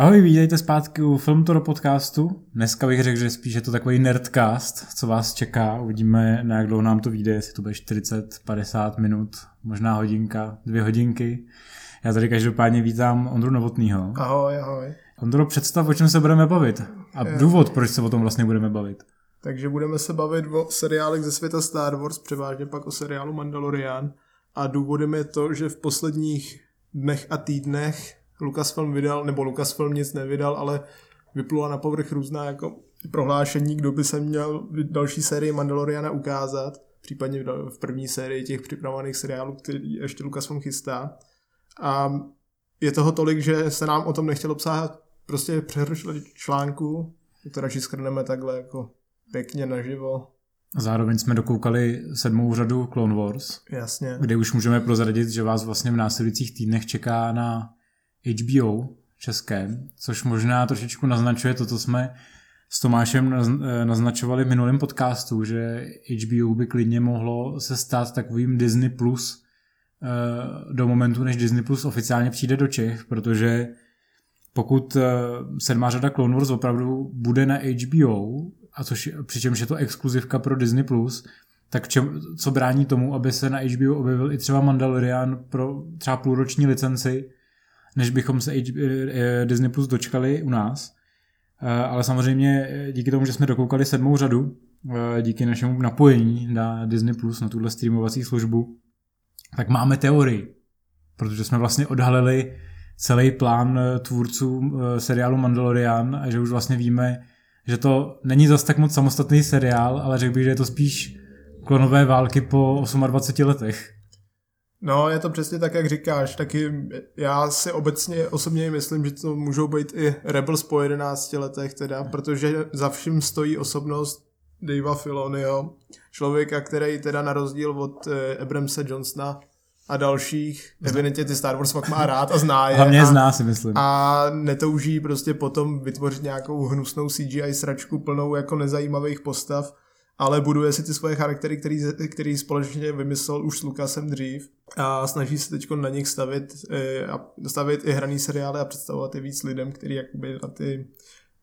Ahoj, vítejte zpátky u Filmtoro podcastu. Dneska bych řekl, že spíš je to takový nerdcast, co vás čeká. Uvidíme, na jak dlouho nám to vyjde, jestli to bude 40, 50 minut, možná hodinka, dvě hodinky. Já tady každopádně vítám Ondru Novotnýho. Ahoj, ahoj. Ondro, představ, o čem se budeme bavit. A důvod, proč se o tom vlastně budeme bavit. Takže budeme se bavit o seriálech ze světa Star Wars, převážně pak o seriálu Mandalorian. A důvodem je to, že v posledních dnech a týdnech Lucasfilm vydal, nebo Lucasfilm nic nevydal, ale vyplula na povrch různá jako prohlášení, kdo by se měl další sérii Mandaloriana ukázat, případně v první sérii těch připravovaných seriálů, který ještě Lucasfilm chystá. A je toho tolik, že se nám o tom nechtělo psát prostě přehršle článku, to radši skrneme takhle jako pěkně naživo. Zároveň jsme dokoukali sedmou řadu Clone Wars. Jasně. Kde už můžeme prozradit, že vás vlastně v následujících týdnech čeká na HBO českém, což možná trošičku naznačuje to, co jsme s Tomášem naznačovali v minulém podcastu, že HBO by klidně mohlo se stát takovým Disney Plus eh, do momentu, než Disney Plus oficiálně přijde do Čech, protože pokud eh, sedmá řada Clone Wars opravdu bude na HBO, a což, přičemž je to exkluzivka pro Disney+, Plus, tak čem, co brání tomu, aby se na HBO objevil i třeba Mandalorian pro třeba půlroční licenci, než bychom se H- eh, Disney Plus dočkali u nás. Eh, ale samozřejmě díky tomu, že jsme dokoukali sedmou řadu, díky našemu napojení na Disney Plus, na tuhle streamovací službu, tak máme teorii, protože jsme vlastně odhalili celý plán tvůrců seriálu Mandalorian a že už vlastně víme, že to není zas tak moc samostatný seriál, ale řekl bych, že je to spíš klonové války po 28 letech. No, je to přesně tak, jak říkáš. Taky já si obecně osobně myslím, že to můžou být i Rebels po 11 letech teda, protože za vším stojí osobnost Davea Filonio, člověka, který teda na rozdíl od eh, Abramse Johnsona a dalších, evidentně ty Star Wars fakt má rád a zná je. Hlavně a, zná si myslím. A netouží prostě potom vytvořit nějakou hnusnou CGI sračku plnou jako nezajímavých postav, ale buduje si ty svoje charaktery, který, který společně vymyslel už s Lukasem dřív a snaží se teď na nich stavit, eh, stavit i hraný seriály a představovat je víc lidem, kteří jakoby na ty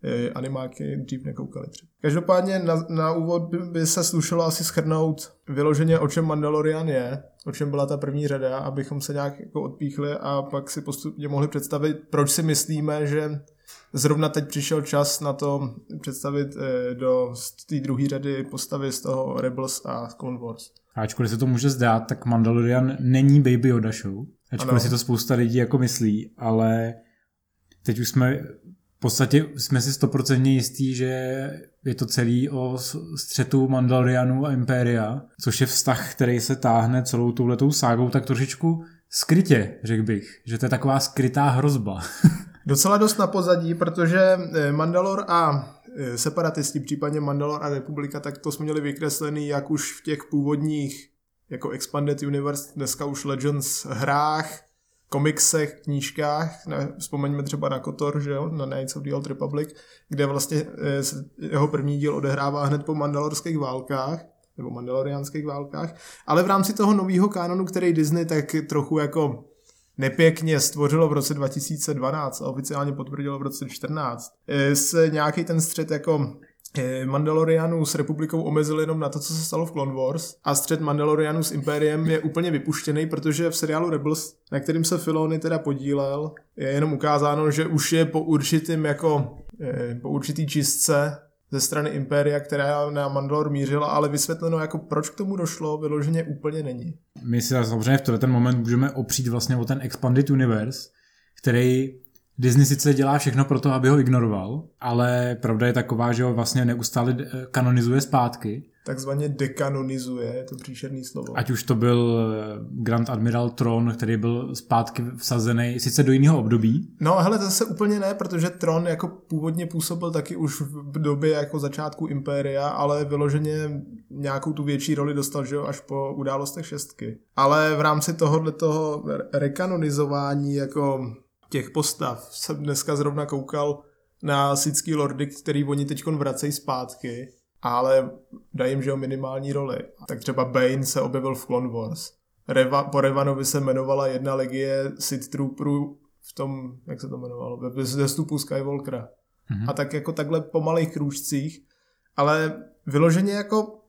eh, animáky dřív nekoukali třeba. Každopádně na, na úvod by, by se slušelo asi schrnout vyloženě, o čem Mandalorian je, o čem byla ta první řada, abychom se nějak jako odpíchli a pak si postupně mohli představit, proč si myslíme, že zrovna teď přišel čas na to představit eh, do té druhé řady postavy z toho Rebels a Clone Wars. Ačkoliv se to může zdát, tak Mandalorian není Baby Yoda show. Ačkoliv ano. si to spousta lidí jako myslí, ale teď už jsme v podstatě jsme si stoprocentně jistí, že je to celý o střetu Mandalorianu a Imperia, což je vztah, který se táhne celou touhletou ságou tak trošičku skrytě, řekl bych. Že to je taková skrytá hrozba. Docela dost na pozadí, protože eh, Mandalor a eh, separatisti, případně Mandalor a Republika, tak to jsme měli vykreslený jak už v těch původních jako Expanded Universe, dneska už Legends hrách, komiksech, knížkách, ne, vzpomeňme třeba na Kotor, že jo, na Knights of the Old Republic, kde vlastně eh, jeho první díl odehrává hned po mandalorských válkách, nebo mandaloriánských válkách, ale v rámci toho nového kanonu, který Disney tak trochu jako nepěkně stvořilo v roce 2012 a oficiálně potvrdilo v roce 2014, eh, se nějaký ten střed jako eh, Mandalorianů s republikou omezil jenom na to, co se stalo v Clone Wars a střed Mandalorianů s Impériem je úplně vypuštěný, protože v seriálu Rebels, na kterým se Filoni teda podílel, je jenom ukázáno, že už je po určitým jako eh, po určitý čistce ze strany Impéria, která na Mandalor mířila, ale vysvětleno, jako proč k tomu došlo, vyloženě úplně není. My si samozřejmě v ten moment můžeme opřít vlastně o ten Expanded Universe, který Disney sice dělá všechno pro to, aby ho ignoroval, ale pravda je taková, že ho vlastně neustále kanonizuje zpátky takzvaně dekanonizuje, je to příšerný slovo. Ať už to byl eh, Grand Admiral Tron, který byl zpátky vsazený sice do jiného období. No hele, zase úplně ne, protože Tron jako původně působil taky už v době jako začátku Impéria, ale vyloženě nějakou tu větší roli dostal, že jo, až po událostech šestky. Ale v rámci tohohle toho rekanonizování jako těch postav jsem dneska zrovna koukal na Sický lordy, který oni teď vracejí zpátky ale dají jim, že o minimální roli. Tak třeba Bane se objevil v Clone Wars. Reva, po Revanovi se jmenovala jedna legie Sith Trooperů v tom, jak se to jmenovalo, ve zestupu Skywalkera. Mm-hmm. A tak jako takhle po malých krůžcích, ale vyloženě jako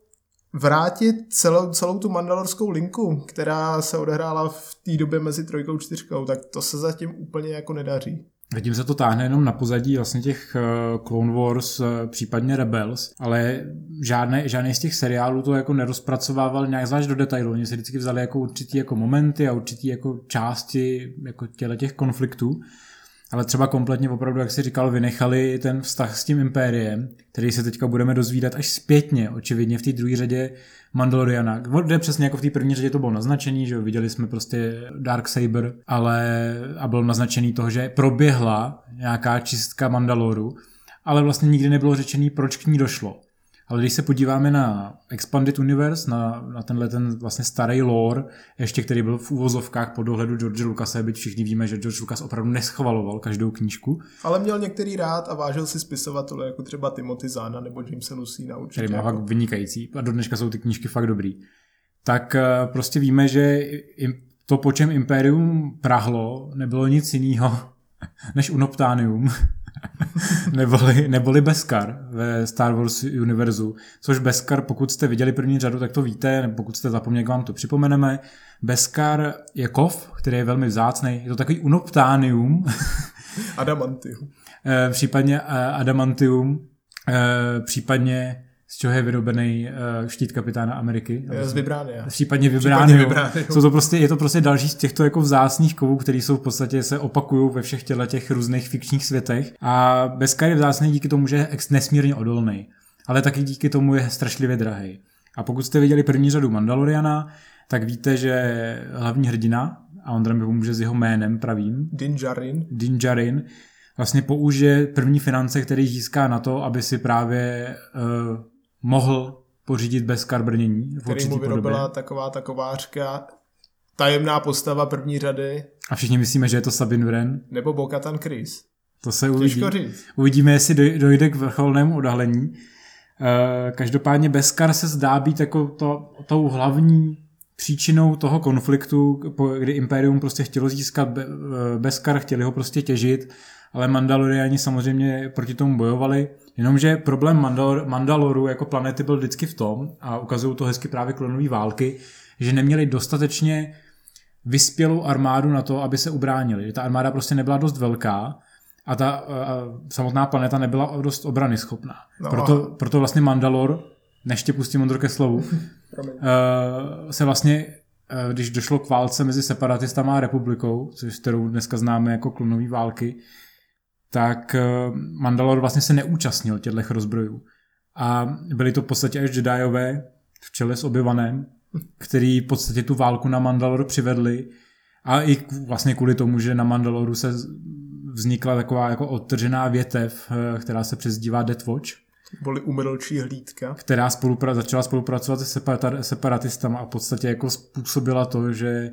vrátit celou, celou tu mandalorskou linku, která se odehrála v té době mezi trojkou a čtyřkou, tak to se zatím úplně jako nedaří. Zatím se to táhne jenom na pozadí vlastně těch uh, Clone Wars, uh, případně Rebels, ale žádné, žádný z těch seriálů to jako nerozpracovával nějak zvlášť do detailu. Oni si vždycky vzali jako určitý jako momenty a určitý jako části jako těle těch konfliktů ale třeba kompletně opravdu, jak si říkal, vynechali ten vztah s tím impériem, který se teďka budeme dozvídat až zpětně, očividně v té druhé řadě Mandaloriana. Kde přesně jako v té první řadě to bylo naznačený, že viděli jsme prostě Dark Saber, ale a bylo naznačený toho, že proběhla nějaká čistka Mandaloru, ale vlastně nikdy nebylo řečený, proč k ní došlo. Ale když se podíváme na Expanded Universe, na, na tenhle ten vlastně starý lore, ještě který byl v úvozovkách pod dohledu George Lucase, byť všichni víme, že George Lucas opravdu neschvaloval každou knížku. Ale měl některý rád a vážil si spisovatele, jako třeba Timothy Zana nebo Jamesa Lucina určitě. Který má fakt vynikající a do dneška jsou ty knížky fakt dobrý. Tak eh, prostě víme, že to, po čem Imperium prahlo, nebylo nic jiného než Unoptánium neboli, neboli Beskar ve Star Wars univerzu, což Beskar, pokud jste viděli první řadu, tak to víte, nebo pokud jste zapomněli, jak vám to připomeneme. Beskar je kov, který je velmi vzácný, je to takový unoptánium. Adamantium. Eh, případně eh, adamantium, eh, případně z čeho je vyrobený uh, štít kapitána Ameriky. Z Vibránia. Případně Vibránia. Jsou to prostě, je to prostě další z těchto jako vzácných kovů, které jsou v podstatě se opakují ve všech těchto těch různých fikčních světech. A Beskar je vzácný díky tomu, že je nesmírně odolný. Ale taky díky tomu je strašlivě drahý. A pokud jste viděli první řadu Mandaloriana, tak víte, že hlavní hrdina, a Ondra mi pomůže s jeho jménem pravým. Din Djarin. Din Djarin vlastně použije první finance, který získá na to, aby si právě uh, mohl pořídit bez karbrnění. Který mu vyrobila podobě. taková takovářka, tajemná postava první řady. A všichni myslíme, že je to Sabine Wren. Nebo Bokatan Chris. To se uvidí. Uvidíme, jestli dojde k vrcholnému odhalení. Eh, každopádně Beskar se zdá být jako to, tou hlavní příčinou toho konfliktu, kdy Imperium prostě chtělo získat eh, Beskar, chtěli ho prostě těžit, ale Mandaloriani samozřejmě proti tomu bojovali. Jenomže problém Mandalor, Mandaloru jako planety byl vždycky v tom, a ukazují to hezky právě klonové války, že neměli dostatečně vyspělou armádu na to, aby se ubránili. Ta armáda prostě nebyla dost velká a ta a samotná planeta nebyla dost obrany schopná. No, proto, proto vlastně Mandalor, než tě pustím Ondro ke slovu, uh, se vlastně, uh, když došlo k válce mezi separatistama a republikou, což kterou dneska známe jako klonové války, tak eh, Mandalor vlastně se neúčastnil těchto rozbrojů. A byli to v podstatě až Jediové v čele s Obyvanem, který v podstatě tu válku na Mandalor přivedli a i vlastně kvůli tomu, že na Mandaloru se vznikla taková jako odtržená větev, eh, která se přezdívá Death Watch. Byly umrlčí hlídka. Která spolupra- začala spolupracovat se separatistama a v podstatě jako způsobila to, že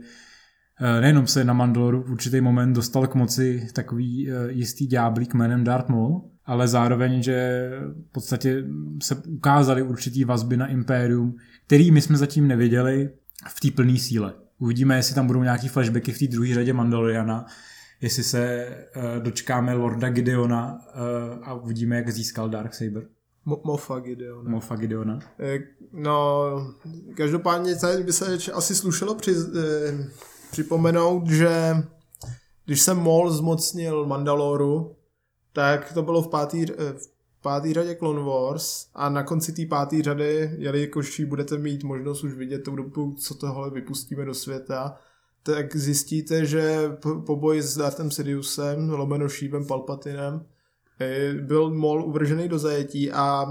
Eh, nejenom se na Mandaloru v určitý moment dostal k moci takový eh, jistý ďáblík jménem Darth Maul, ale zároveň, že v podstatě se ukázaly určitý vazby na Impérium, který my jsme zatím neviděli v té plné síle. Uvidíme, jestli tam budou nějaký flashbacky v té druhé řadě Mandaloriana, jestli se uh, dočkáme Lorda Gideona a uvidíme, jak získal Darksaber. Mo- Mofa Gideona. Mofa Gideona. No, každopádně by se asi slušelo při, připomenout, že když se Mol zmocnil Mandaloru, tak to bylo v pátý, eh, v pátý řadě Clone Wars a na konci té páté řady, jelikož budete mít možnost už vidět tou dobu, co tohle vypustíme do světa, tak zjistíte, že po boji s Darthem Sidiousem, lomeno Šívem Palpatinem, eh, byl Mol uvržený do zajetí a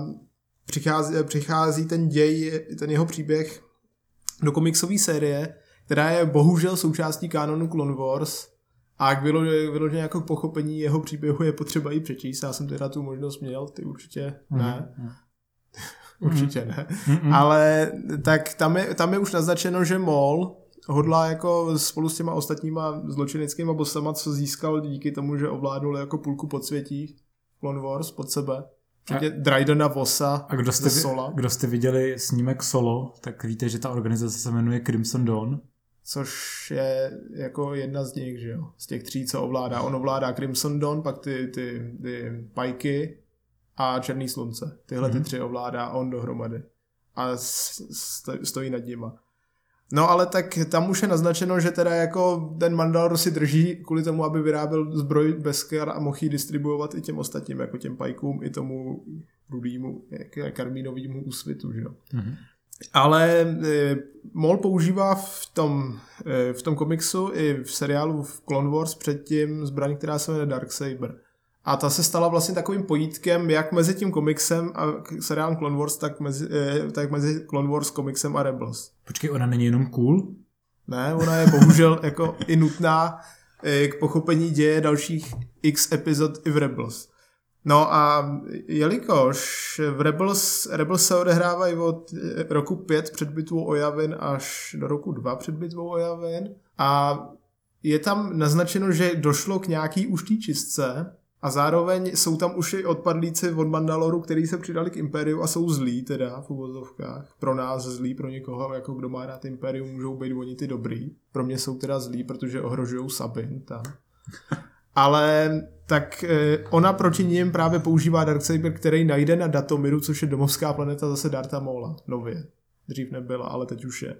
přichází, přichází ten děj, ten jeho příběh do komiksové série, která je bohužel součástí kanonu Clone Wars a k vyloženě jako pochopení jeho příběhu je potřeba i přečíst. Já jsem teda tu možnost měl, ty určitě ne. Mm-hmm. určitě ne. Mm-hmm. Ale tak tam je, tam je už naznačeno, že Mol hodlá jako spolu s těma ostatníma zločineckými bosama, co získal díky tomu, že ovládnul jako půlku podsvětí Clone Wars pod sebe. Včetně Drydena Vosa a kdo jste, Sola. kdo jste viděli snímek Solo, tak víte, že ta organizace se jmenuje Crimson Dawn což je jako jedna z nich, že jo, z těch tří, co ovládá. On ovládá Crimson Dawn, pak ty, ty, ty pajky a Černý slunce. Tyhle mm-hmm. ty mhm. tři ovládá on dohromady. A stojí nad nima. No ale tak tam už je naznačeno, že teda jako ten Mandalor si drží kvůli tomu, aby vyráběl zbroj Beskar a mohl ji distribuovat i těm ostatním, jako těm pajkům, i tomu rudýmu, karmínovýmu úsvitu, že jo. Mm-hmm. Ale e, Mol používá v tom, e, v tom komiksu i v seriálu v Clone Wars předtím zbraň, která se jmenuje Darksaber. A ta se stala vlastně takovým pojítkem jak mezi tím komiksem a seriálem Clone Wars, tak mezi, eh, tak mezi Clone Wars komiksem a Rebels. Počkej, ona není jenom cool? Ne, ona je bohužel jako i nutná eh, k pochopení děje dalších x epizod i v Rebels. No a jelikož v Rebels, Rebels se odehrávají od eh, roku 5 před bitvou o Javin až do roku 2 před bitvou o Javin a je tam naznačeno, že došlo k nějaký uští čistce, a zároveň jsou tam už i odpadlíci od Mandaloru, kteří se přidali k Imperiu a jsou zlí teda v uvozovkách. Pro nás zlí, pro někoho, jako kdo má rád Imperium, můžou být oni ty dobrý. Pro mě jsou teda zlí, protože ohrožují Sabin tam. Ale tak eh, ona proti ním právě používá Darksaber, který najde na Datomiru, což je domovská planeta zase Darta Mola, nově. Dřív nebyla, ale teď už je.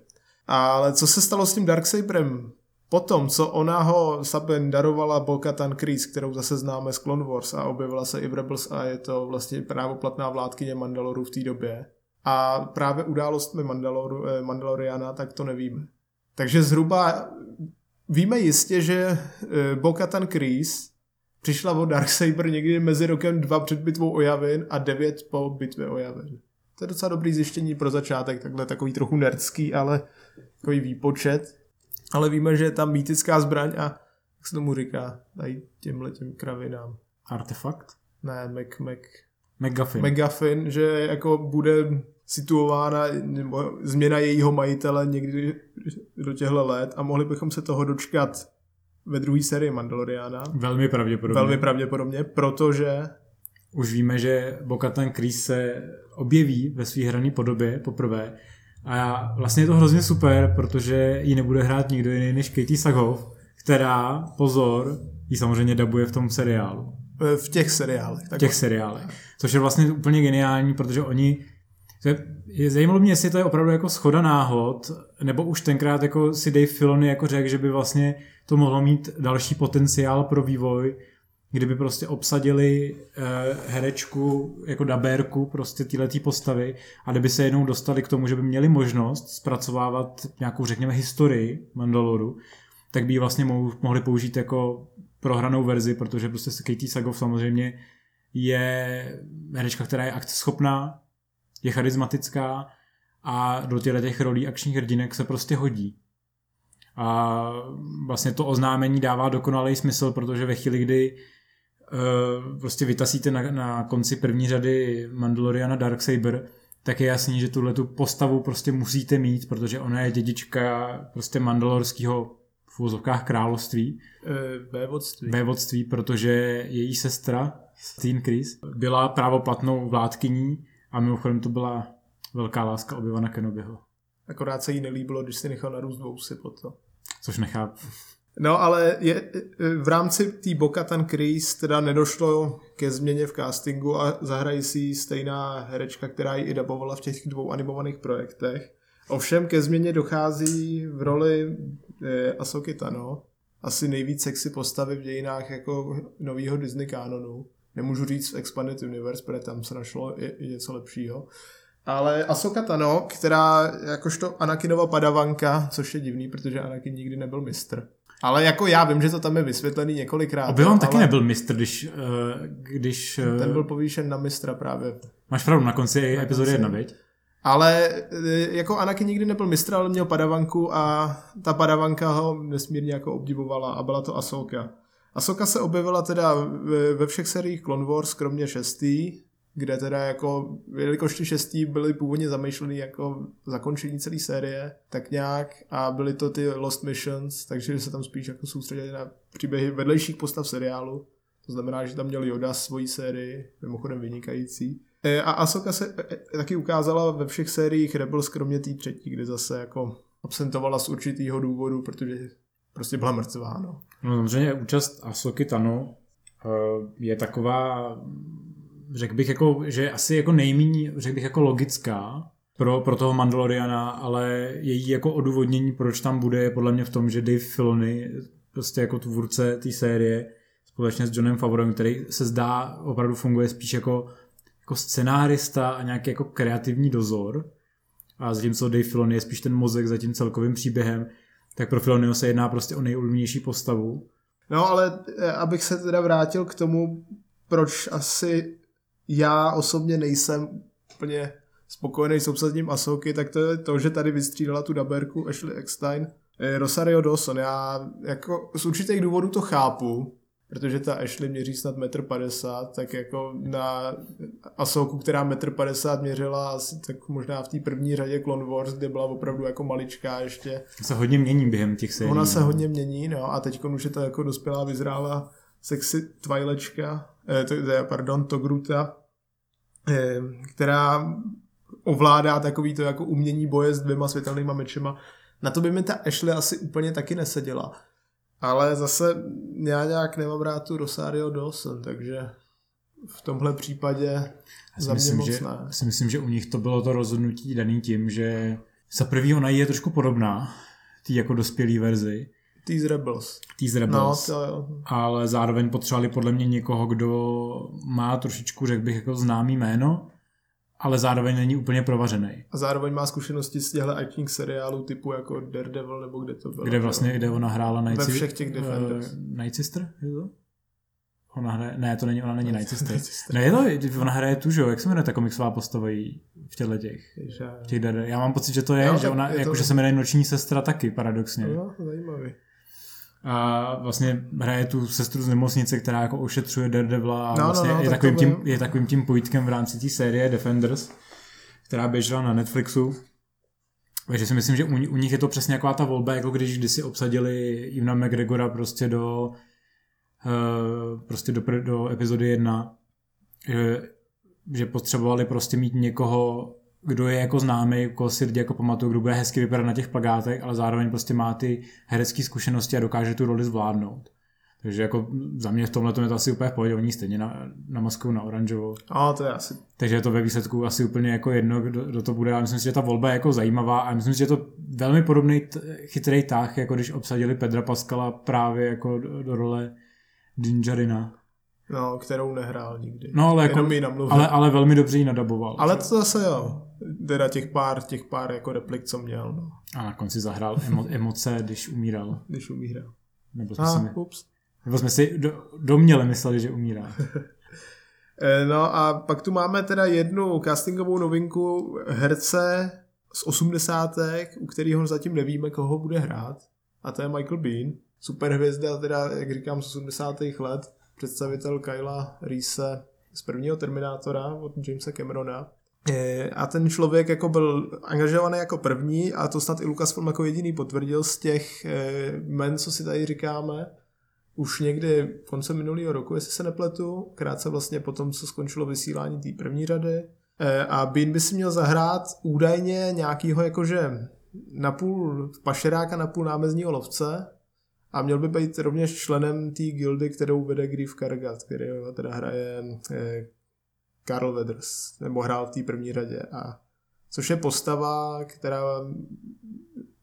Ale co se stalo s tím Darksaberem? Potom, co ona ho Sabin darovala Bokatan Kreese, kterou zase známe z Clone Wars a objevila se i v Rebels a je to vlastně právoplatná vládkyně Mandaloru v té době. A právě událostmi Mandaloru, eh, Mandaloriana, tak to nevíme. Takže zhruba víme jistě, že eh, Bokatan Kreese přišla o Darksaber někdy mezi rokem 2 před bitvou o Javin a 9 po bitvě o Javin. To je docela dobrý zjištění pro začátek, takhle takový trochu nerdský, ale takový výpočet ale víme, že je tam mýtická zbraň a jak se tomu říká, tady těmhle těm kravinám. Artefakt? Ne, Mac, Mac, McGuffin. McGuffin, že jako bude situována nebo změna jejího majitele někdy do těchto let a mohli bychom se toho dočkat ve druhé sérii Mandaloriana. Velmi pravděpodobně. Velmi pravděpodobně, protože... Už víme, že Bokatan Kreese se objeví ve své hrané podobě poprvé a vlastně je to hrozně super, protože ji nebude hrát nikdo jiný než Katie Sackhoff, která, pozor, ji samozřejmě dabuje v tom seriálu. V těch seriálech. V těch seriálech. Což je vlastně úplně geniální, protože oni je, zajímalo mě, jestli to je opravdu jako schoda náhod, nebo už tenkrát jako si Dave Filoni jako řekl, že by vlastně to mohlo mít další potenciál pro vývoj, kdyby prostě obsadili uh, herečku jako dabérku prostě tyhle postavy a kdyby se jednou dostali k tomu, že by měli možnost zpracovávat nějakou, řekněme, historii Mandaloru, tak by ji vlastně mohli použít jako prohranou verzi, protože prostě Katie Sagoff samozřejmě je herečka, která je akceschopná, je charismatická a do těchto těch rolí akčních hrdinek se prostě hodí. A vlastně to oznámení dává dokonalý smysl, protože ve chvíli, kdy prostě vytasíte na, na konci první řady Mandaloriana Darksaber, tak je jasný, že tuhle tu postavu prostě musíte mít, protože ona je dědička prostě mandalorského v úzovkách království. Uh, vévodství. Vévodství, protože její sestra, Steen Chris, byla právoplatnou vládkyní a mimochodem to byla velká láska obyvana Kenobiho. Akorát se jí nelíbilo, když si nechal narůst vousy po to. Což nechápu. No ale je, v rámci té Bokatan Kreese teda nedošlo ke změně v castingu a zahrají si stejná herečka, která ji i dabovala v těch dvou animovaných projektech. Ovšem ke změně dochází v roli eh, Asoky Tano, asi nejvíc sexy postavy v dějinách jako novýho Disney kanonu. Nemůžu říct v Expanded Universe, protože tam se našlo i, i něco lepšího. Ale Asoka Tano, která jakožto Anakinova padavanka, což je divný, protože Anakin nikdy nebyl mistr, ale jako já vím, že to tam je vysvětlený několikrát. Obi-Wan ale... taky nebyl mistr, když... Uh, když uh... Ten byl povýšen na mistra právě. Máš pravdu, na konci na epizody jedna, viď? Ale eh, jako Anakin nikdy nebyl mistr, ale měl padavanku a ta padavanka ho nesmírně jako obdivovala a byla to Asoka. Asoka se objevila teda ve všech seriích Clone Wars, kromě šestý, kde teda jako, jelikož ty šestí byly původně zamýšlený jako zakončení celé série, tak nějak a byly to ty Lost Missions, takže se tam spíš jako soustředili na příběhy vedlejších postav seriálu. To znamená, že tam měl Yoda svoji sérii, mimochodem vynikající. E, a Asoka se e, e, taky ukázala ve všech sériích Rebels, kromě té třetí, kde zase jako absentovala z určitého důvodu, protože prostě byla mrtvá. No. No samozřejmě účast Asoky Tano je taková, řekl bych, jako, že asi jako nejméně, řekl bych, jako logická pro, pro toho Mandaloriana, ale její jako odůvodnění, proč tam bude, je podle mě v tom, že Dave Filoni, prostě jako tvůrce té série, společně s Johnem Favorem, který se zdá opravdu funguje spíš jako, jako scenárista a nějaký jako kreativní dozor, a zatímco Dave Filoni je spíš ten mozek za tím celkovým příběhem, tak pro Filoniho se jedná prostě o nejulubnější postavu. No ale eh, abych se teda vrátil k tomu, proč asi já osobně nejsem úplně spokojený s obsazením Asoky, tak to je to, že tady vystřídala tu daberku Ashley Eckstein. Eh, Rosario Dawson, já jako z určitých důvodů to chápu, protože ta Ashley měří snad 1,50 m, tak jako na Asoku, která 1,50 m měřila asi tak možná v té první řadě Clone Wars, kde byla opravdu jako maličká ještě. Se hodně mění během těch sérií. Ona se hodně mění, no a teď už je to jako dospělá vyzrála sexy Twilečka, pardon, Togruta, eh, která ovládá takový to jako umění boje s dvěma světelnýma mečema. Na to by mi ta Ashley asi úplně taky neseděla. Ale zase já nějak nemám rád tu Rosario Dawson, takže v tomhle případě já za mě myslím, moc že, ne. si myslím, že u nich to bylo to rozhodnutí daný tím, že za prvý ona je trošku podobná tý jako dospělý verzi. Z Rebels. Tý z Rebels. No, to jo. Ale zároveň potřebovali podle mě někoho, kdo má trošičku, řekl bych, jako známý jméno ale zároveň není úplně provařený. A zároveň má zkušenosti z těchto akčních seriálů typu jako Daredevil nebo kde to bylo. Kde vlastně, kde ona hrála Night Ve všech těch Defenders. Uh, Night Sister, je to? Ona hraje, ne, to není, ona není Night Sister. Ne, je to, ona hraje tu, že jo, jak se jmenuje ta komiksová postava v těchto těch, v těch Já mám pocit, že to je, no, že ona, jako, to... že se jmenuje Noční sestra taky, paradoxně. No, zajímavý a vlastně hraje tu sestru z nemocnice, která jako ošetřuje Daredevila a no, vlastně no, no, je, takovým tím, je takovým tím pojítkem v rámci té série Defenders, která běžela na Netflixu. Takže si myslím, že u, u nich je to přesně taková ta volba, jako když kdysi obsadili Ivna McGregora prostě do uh, prostě do, do epizody 1, že, že potřebovali prostě mít někoho, kdo je jako známý, koho si lidi jako pamatují, kdo bude hezky vypadat na těch plagátech, ale zároveň prostě má ty herecké zkušenosti a dokáže tu roli zvládnout. Takže jako za mě v tomhle je to asi úplně v pohodě, oni stejně na, na masku na oranžovou. A to je asi. Takže je to ve výsledku asi úplně jako jedno, kdo, kdo to bude. A myslím si, že ta volba je jako zajímavá a myslím si, že je to velmi podobný t- chytrý tah, jako když obsadili Pedra Pascala právě jako do, do role Dingerina. No, kterou nehrál nikdy. No, ale, jako, ale, ale velmi dobře ji nadaboval. Ale to zase jo. Teda těch pár, těch pár jako replik, co měl. No. A na konci zahrál emo, emoce, když umíral. Když umíral. Nebo jsme, A, si, ups. nebo jsme si do, doměle mysleli, že umírá. Eh, no a pak tu máme teda jednu castingovou novinku herce z osmdesátek, u kterého zatím nevíme, koho bude hrát. A to je Michael Bean. Superhvězda, teda, jak říkám, z 80. let představitel Kyla Reese z prvního Terminátora od Jamesa Camerona. A ten člověk jako byl angažovaný jako první a to snad i Lucasfilm jako jediný potvrdil z těch eh, men, co si tady říkáme, už někdy konce minulého roku, jestli se nepletu, krátce vlastně po tom, co skončilo vysílání té první řady. Eh, a Bean by si měl zahrát údajně nějakýho jakože napůl pašeráka, napůl námezního lovce, a měl by být rovněž členem té gildy, kterou vede Grief Kargat, který teda hraje eh, Carl Weathers, nebo hrál v té první řadě. A což je postava, která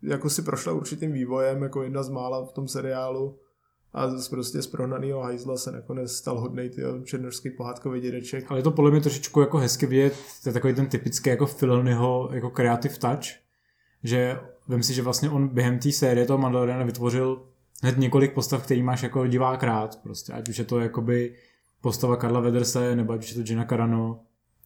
jako si prošla určitým vývojem, jako jedna z mála v tom seriálu. A z prostě z prohnaného hajzla se nakonec stal hodnej ty černožský pohádkový dědeček. Ale je to podle mě trošičku jako hezky vidět, to je takový ten typický jako Filonyho jako creative touch, že vím si, že vlastně on během té série toho Mandaloriana vytvořil hned několik postav, který máš jako divák rád, prostě, ať už je to jakoby postava Karla Vederse, nebo ať už je to Gina Carano,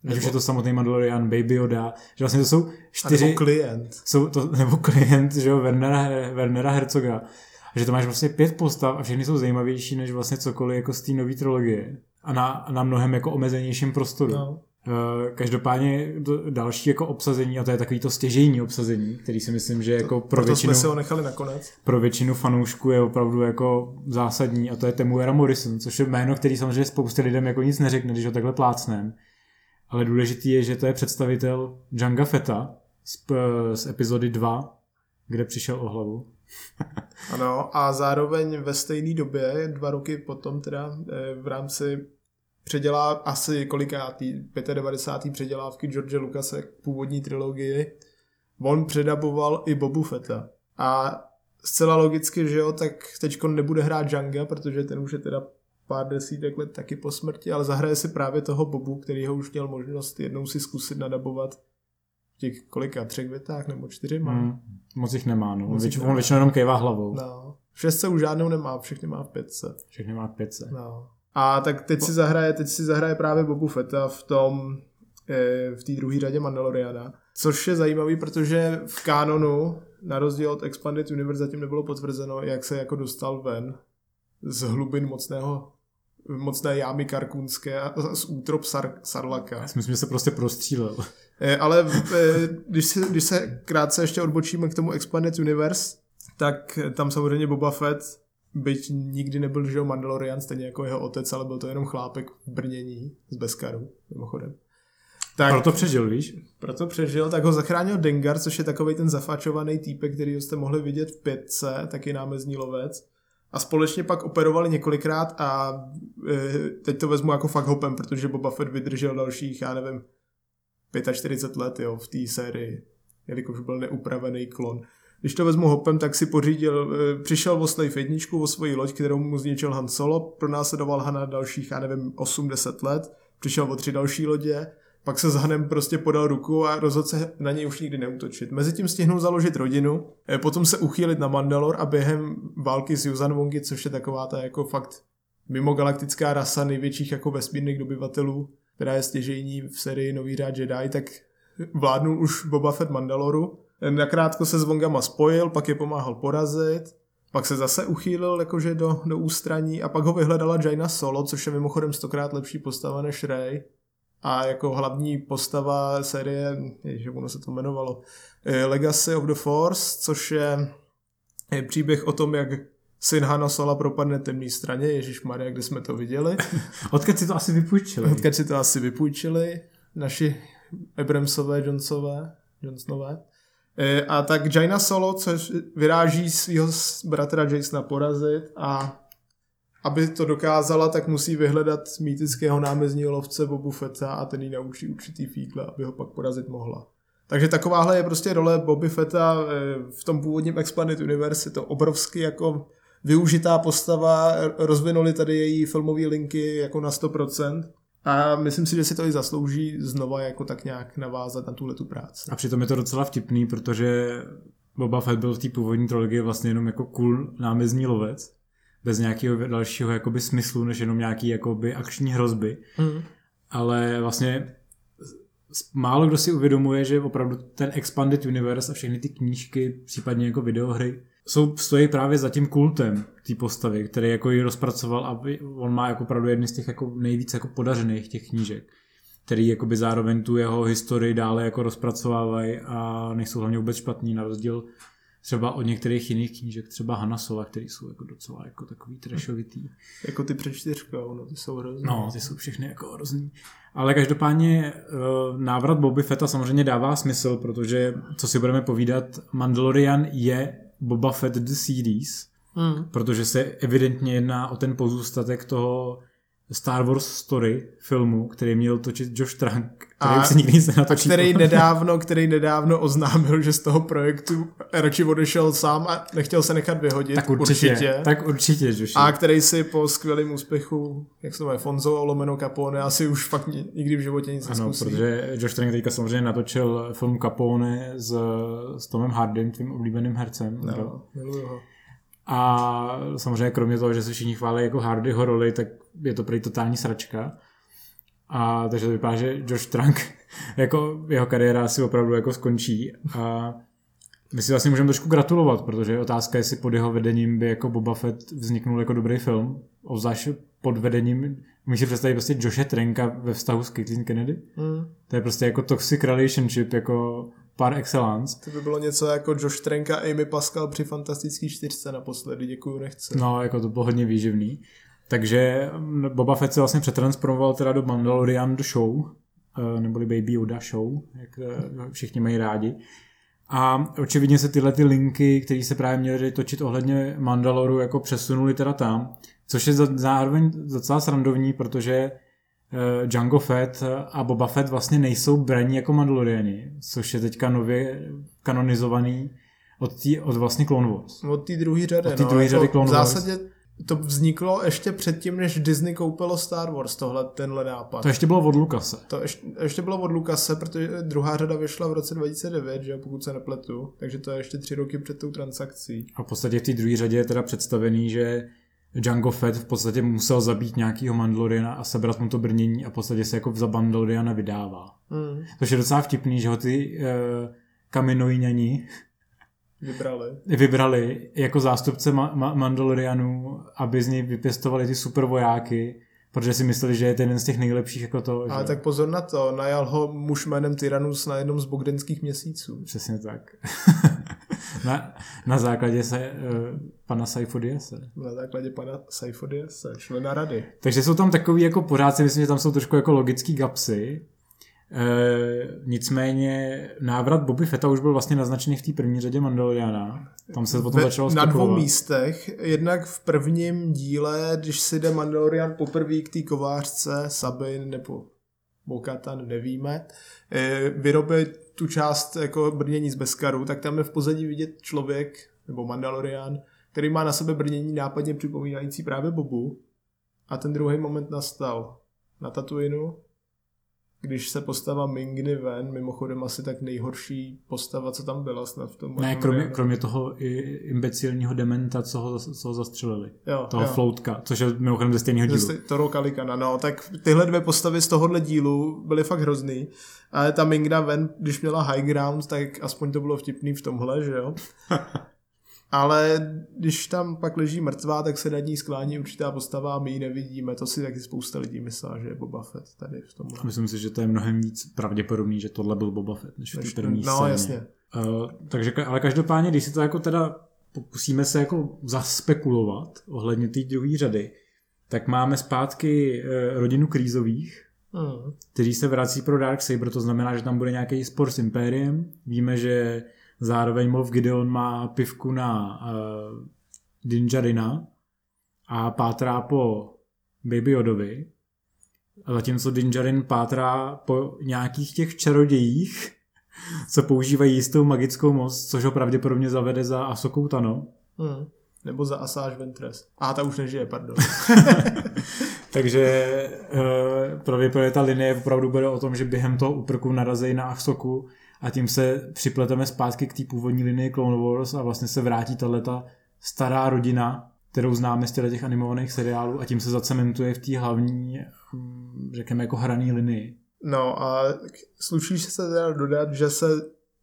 ať nebo, už je to samotný Mandalorian, Baby Yoda, že vlastně to jsou čtyři... nebo klient. Jsou to, nebo klient, že jo, Wernera, Wernera Herzoga. Že to máš vlastně pět postav a všechny jsou zajímavější než vlastně cokoliv jako z té nové trilogie. A na, na mnohem jako omezenějším prostoru. No. Eh, každopádně další jako obsazení, a to je takový to stěžejní obsazení, který si myslím, že jako pro Proto většinu, jsme se ho nechali nakonec. pro většinu fanoušků je opravdu jako zásadní a to je Temuera Morrison, což je jméno, který samozřejmě spoustě lidem jako nic neřekne, když ho takhle plácnem. Ale důležitý je, že to je představitel Django Feta z, z epizody 2, kde přišel o hlavu. ano, a zároveň ve stejné době, dva roky potom teda eh, v rámci předělá asi kolikátý, 95. předělávky George Lucase k původní trilogii, on předaboval i Bobu Fetta. A zcela logicky, že jo, tak teď nebude hrát Django, protože ten už je teda pár desítek let taky po smrti, ale zahraje si právě toho Bobu, který ho už měl možnost jednou si zkusit nadabovat v těch kolika, třech větách nebo čtyři má. Hmm, moc jich nemá, no. Moc Věč, on většinou jenom kejvá hlavou. No. V šestce už žádnou nemá, všechny má v pětce. Všechny má v pětce. No. A tak teď si zahraje, teď si zahraje právě Bobu Fetta v tom, eh, v té druhé řadě Mandaloriana. Což je zajímavý, protože v kanonu, na rozdíl od Expanded Universe, zatím nebylo potvrzeno, jak se jako dostal ven z hlubin mocného mocné jámy karkunské a z útrop sar, Sarlaka. Já myslím, že se prostě prostřílel. Eh, ale eh, když, se, když se krátce ještě odbočíme k tomu Expanded Universe, tak tam samozřejmě Boba Fett byť nikdy nebyl že Mandalorian, stejně jako jeho otec, ale byl to jenom chlápek v brnění z Beskaru, mimochodem. Tak, proto přežil, víš? Proto přežil, tak ho zachránil Dengar, což je takový ten zafačovaný týpek, který jste mohli vidět v pětce, taky námezní lovec. A společně pak operovali několikrát a e, teď to vezmu jako fakt hopem, protože Boba Fett vydržel dalších, já nevím, 45 let jo, v té sérii, jelikož byl neupravený klon. Když to vezmu hopem, tak si pořídil, e, přišel o Slave jedničku, o svoji loď, kterou mu zničil Han Solo, pronásledoval Hana dalších, já nevím, 80 let, přišel o tři další lodě, pak se s Hanem prostě podal ruku a rozhodl se na něj už nikdy neutočit. Mezitím stihnul založit rodinu, e, potom se uchýlit na Mandalor a během války s Yuzan Wongi, což je taková ta jako fakt mimogalaktická rasa největších jako vesmírných dobyvatelů, která je stěžejní v sérii Nový řád Jedi, tak vládnul už Boba Fett Mandaloru Nakrátko se s Vongama spojil, pak je pomáhal porazit, pak se zase uchýlil jakože do, do ústraní a pak ho vyhledala Jaina Solo, což je mimochodem stokrát lepší postava než Rey. A jako hlavní postava série, že ono se to jmenovalo, Legacy of the Force, což je, je příběh o tom, jak syn Hana Sola propadne temné straně, Ježíš Maria, kde jsme to viděli. Odkud si to asi vypůjčili? Odkud si to asi vypůjčili naši Abramsové, Jonesové, Johnsonové. E, a tak Jaina Solo, což vyráží svého bratra Jasona porazit a aby to dokázala, tak musí vyhledat mýtického námezního lovce Bobu Fetta a ten jí naučí určitý fíkle, aby ho pak porazit mohla. Takže takováhle je prostě role Bobby Fetta e, v tom původním Expanded Universe. Je to obrovsky jako využitá postava, rozvinuli tady její filmové linky jako na 100%. A myslím si, že si to i zaslouží znova jako tak nějak navázat na tuhle tu práci. A přitom je to docela vtipný, protože Boba Fett byl v té původní trilogii vlastně jenom jako cool námezní lovec, bez nějakého dalšího jakoby smyslu, než jenom nějaký jakoby akční hrozby. Mm. Ale vlastně málo kdo si uvědomuje, že opravdu ten Expanded Universe a všechny ty knížky, případně jako videohry, jsou, stojí právě za tím kultem té postavy, který jako ji rozpracoval a on má jako opravdu jedny z těch jako nejvíc jako podařených těch knížek, který jako by zároveň tu jeho historii dále jako rozpracovávají a nejsou hlavně vůbec špatný na rozdíl třeba od některých jiných knížek, třeba Hanasova, který jsou jako docela jako takový trešovitý. Jako ty před čtyřkou, no ty jsou hrozný. No, ty jsou všechny jako hrozný. Ale každopádně eh, návrat Bobby Fetta samozřejmě dává smysl, protože, co si budeme povídat, Mandalorian je Boba Fett The Series, mm. protože se evidentně jedná o ten pozůstatek toho Star Wars Story filmu, který měl točit Josh Trank, který a, se nikdy nic nenatočil. Který nedávno, který nedávno oznámil, že z toho projektu radši odešel sám a nechtěl se nechat vyhodit. Tak určitě. určitě. Tak určitě, Josh. A který si po skvělém úspěchu, jak se to jmenuje, Fonzo Lomeno Capone, asi už fakt nikdy v životě nic Ano, neskusí. protože Josh Trank teďka samozřejmě natočil film Capone s, s Tomem Hardym, tvým oblíbeným hercem. No, miluju ho. A samozřejmě kromě toho, že se všichni chválí jako Hardyho roli, tak je to prý totální sračka. A takže to vypadá, že Josh Trank, jako jeho kariéra asi opravdu jako skončí. A my si vlastně můžeme trošku gratulovat, protože je otázka, jestli pod jeho vedením by jako Boba Fett vzniknul jako dobrý film, obzvlášť pod vedením, můžeš si představit prostě Joshe Trenka ve vztahu s Caitlyn Kennedy? Mm. To je prostě jako toxic relationship, jako par excellence. To by bylo něco jako Josh Trenka a Amy Pascal při fantastický čtyřce naposledy, děkuju, nechce. No, jako to bylo hodně výživný. Takže mm, Boba Fett se vlastně přetransformoval teda do Mandalorian Show, eh, neboli Baby Yoda Show, jak eh, všichni mají rádi. A očividně se tyhle ty linky, které se právě měly točit ohledně Mandaloru, jako přesunuli teda tam, což je zároveň docela srandovní, protože Django Fett a Boba Fett vlastně nejsou braní jako Mandaloriani, což je teďka nově kanonizovaný od, tý, od vlastně Clone Wars. Od té druhé řady. Od té druhé no, řady jako Clone v Wars. zásadě to vzniklo ještě předtím, než Disney koupilo Star Wars, tohle, tenhle nápad. To ještě bylo od Lukase. To ještě, ještě bylo od Lukase, protože druhá řada vyšla v roce 2009, že pokud se nepletu, takže to je ještě tři roky před tou transakcí. A v podstatě v té druhé řadě je teda představený, že Django Fett v podstatě musel zabít nějakýho Mandaloriana a sebrat mu to brnění a v podstatě se jako za Mandaloriana vydává. Hmm. Což je docela vtipný, že ho ty uh, kaminoiňani Vybrali. vybrali jako zástupce ma- ma- Mandalorianů, aby z něj vypěstovali ty super vojáky, protože si mysleli, že je to jeden z těch nejlepších jako to. Ale že? tak pozor na to, najal ho muž jménem Tyrannus na jednom z bogdenských měsíců. Přesně tak. na, na základě se, uh, pana Saifodiase. Na základě pana Saifodiase, člena rady. Takže jsou tam takový jako pořád si myslím, že tam jsou trošku jako logický gapsy. E, nicméně návrat Bobby Fetta už byl vlastně naznačený v té první řadě Mandaloriana. Tam se potom Ve- začalo na dvou spekulovat. místech. Jednak v prvním díle, když si jde Mandalorian poprvé k té kovářce Sabin nebo Bokatan, nevíme, eh, vyrobit tu část jako brnění z Beskaru, tak tam je v pozadí vidět člověk, nebo Mandalorian, který má na sebe brnění nápadně připomínající právě Bobu. A ten druhý moment nastal na Tatooinu, když se postava Mingny ven, mimochodem asi tak nejhorší postava, co tam byla snad v tom Ne, kromě, kromě toho i imbecilního dementa, co ho, co ho zastřelili. jo, Toho jo. floutka, což je mimochodem ze stejného dílu. Toro Kalikana, no, tak tyhle dvě postavy z tohohle dílu byly fakt hrozný. Ale ta Mingna ven, když měla high ground, tak aspoň to bylo vtipný v tomhle, že jo. Ale když tam pak leží mrtvá, tak se nad ní sklání určitá postava a my ji nevidíme. To si taky spousta lidí myslá, že je Boba Fett tady v tomhle. Myslím si, že to je mnohem víc pravděpodobný, že tohle byl Boba Fett, než v té první no, scéně. jasně. Uh, takže, ale každopádně, když si to jako teda pokusíme se jako zaspekulovat ohledně té druhé řady, tak máme zpátky uh, rodinu Krízových, Hmm. kteří se vrací pro Darksaber, to znamená, že tam bude nějaký spor s Impériem. Víme, že zároveň Moff Gideon má pivku na uh, Dinjarina a pátrá po Baby Yodovi. A zatímco Dinjarin pátrá po nějakých těch čarodějích, co používají jistou magickou moc, což ho pravděpodobně zavede za Asokou Tano. Hmm. Nebo za Asajj Ventress. A ta už nežije, pardon. Takže uh, pravděpodobně ta linie opravdu bude o tom, že během toho úprku narazí na Ahsoku a tím se připleteme zpátky k té původní linii Clone Wars a vlastně se vrátí tato stará rodina, kterou známe z těch animovaných seriálů a tím se zacementuje v té hlavní, řekněme, jako hraný linii. No a sluší se teda dodat, že se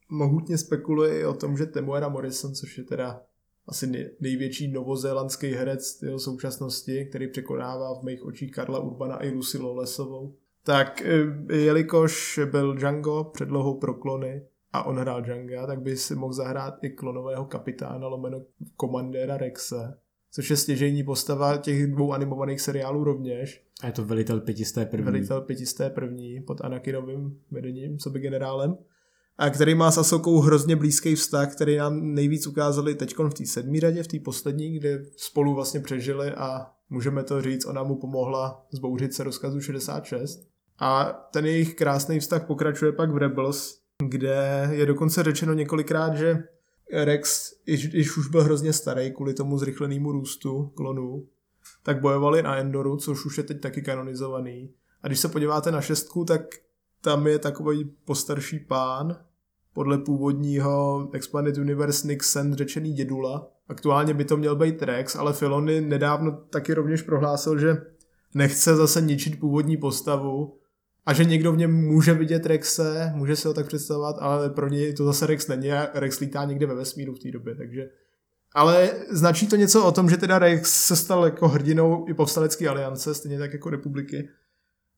mohutně spekuluje i o tom, že Temuera Morrison, což je teda asi nej- největší novozélandský herec jeho současnosti, který překonává v mých očích Karla Urbana i Lucy Lolesovou, tak eh, jelikož byl Django předlohou pro klony a on hrál Djanga, tak by si mohl zahrát i klonového kapitána lomeno komandéra Rexe, což je stěžejní postava těch dvou animovaných seriálů rovněž. A je to velitel pětisté první. Velitel pětisté první pod Anakinovým vedením, co by generálem. A který má s Asokou hrozně blízký vztah, který nám nejvíc ukázali teď v té sedmý řadě, v té poslední, kde spolu vlastně přežili a můžeme to říct, ona mu pomohla zbouřit se rozkazu 66. A ten jejich krásný vztah pokračuje pak v Rebels, kde je dokonce řečeno několikrát, že Rex, iž už byl hrozně starý kvůli tomu zrychlenému růstu klonů, tak bojovali na Endoru, což už je teď taky kanonizovaný. A když se podíváte na šestku, tak tam je takový postarší pán, podle původního Expanded Universe Nick Sand řečený dědula. Aktuálně by to měl být Rex, ale Filony nedávno taky rovněž prohlásil, že nechce zase ničit původní postavu a že někdo v něm může vidět Rexe, může si ho tak představovat, ale pro něj to zase Rex není a Rex lítá někde ve vesmíru v té době, takže ale značí to něco o tom, že teda Rex se stal jako hrdinou i povstalecké aliance, stejně tak jako republiky.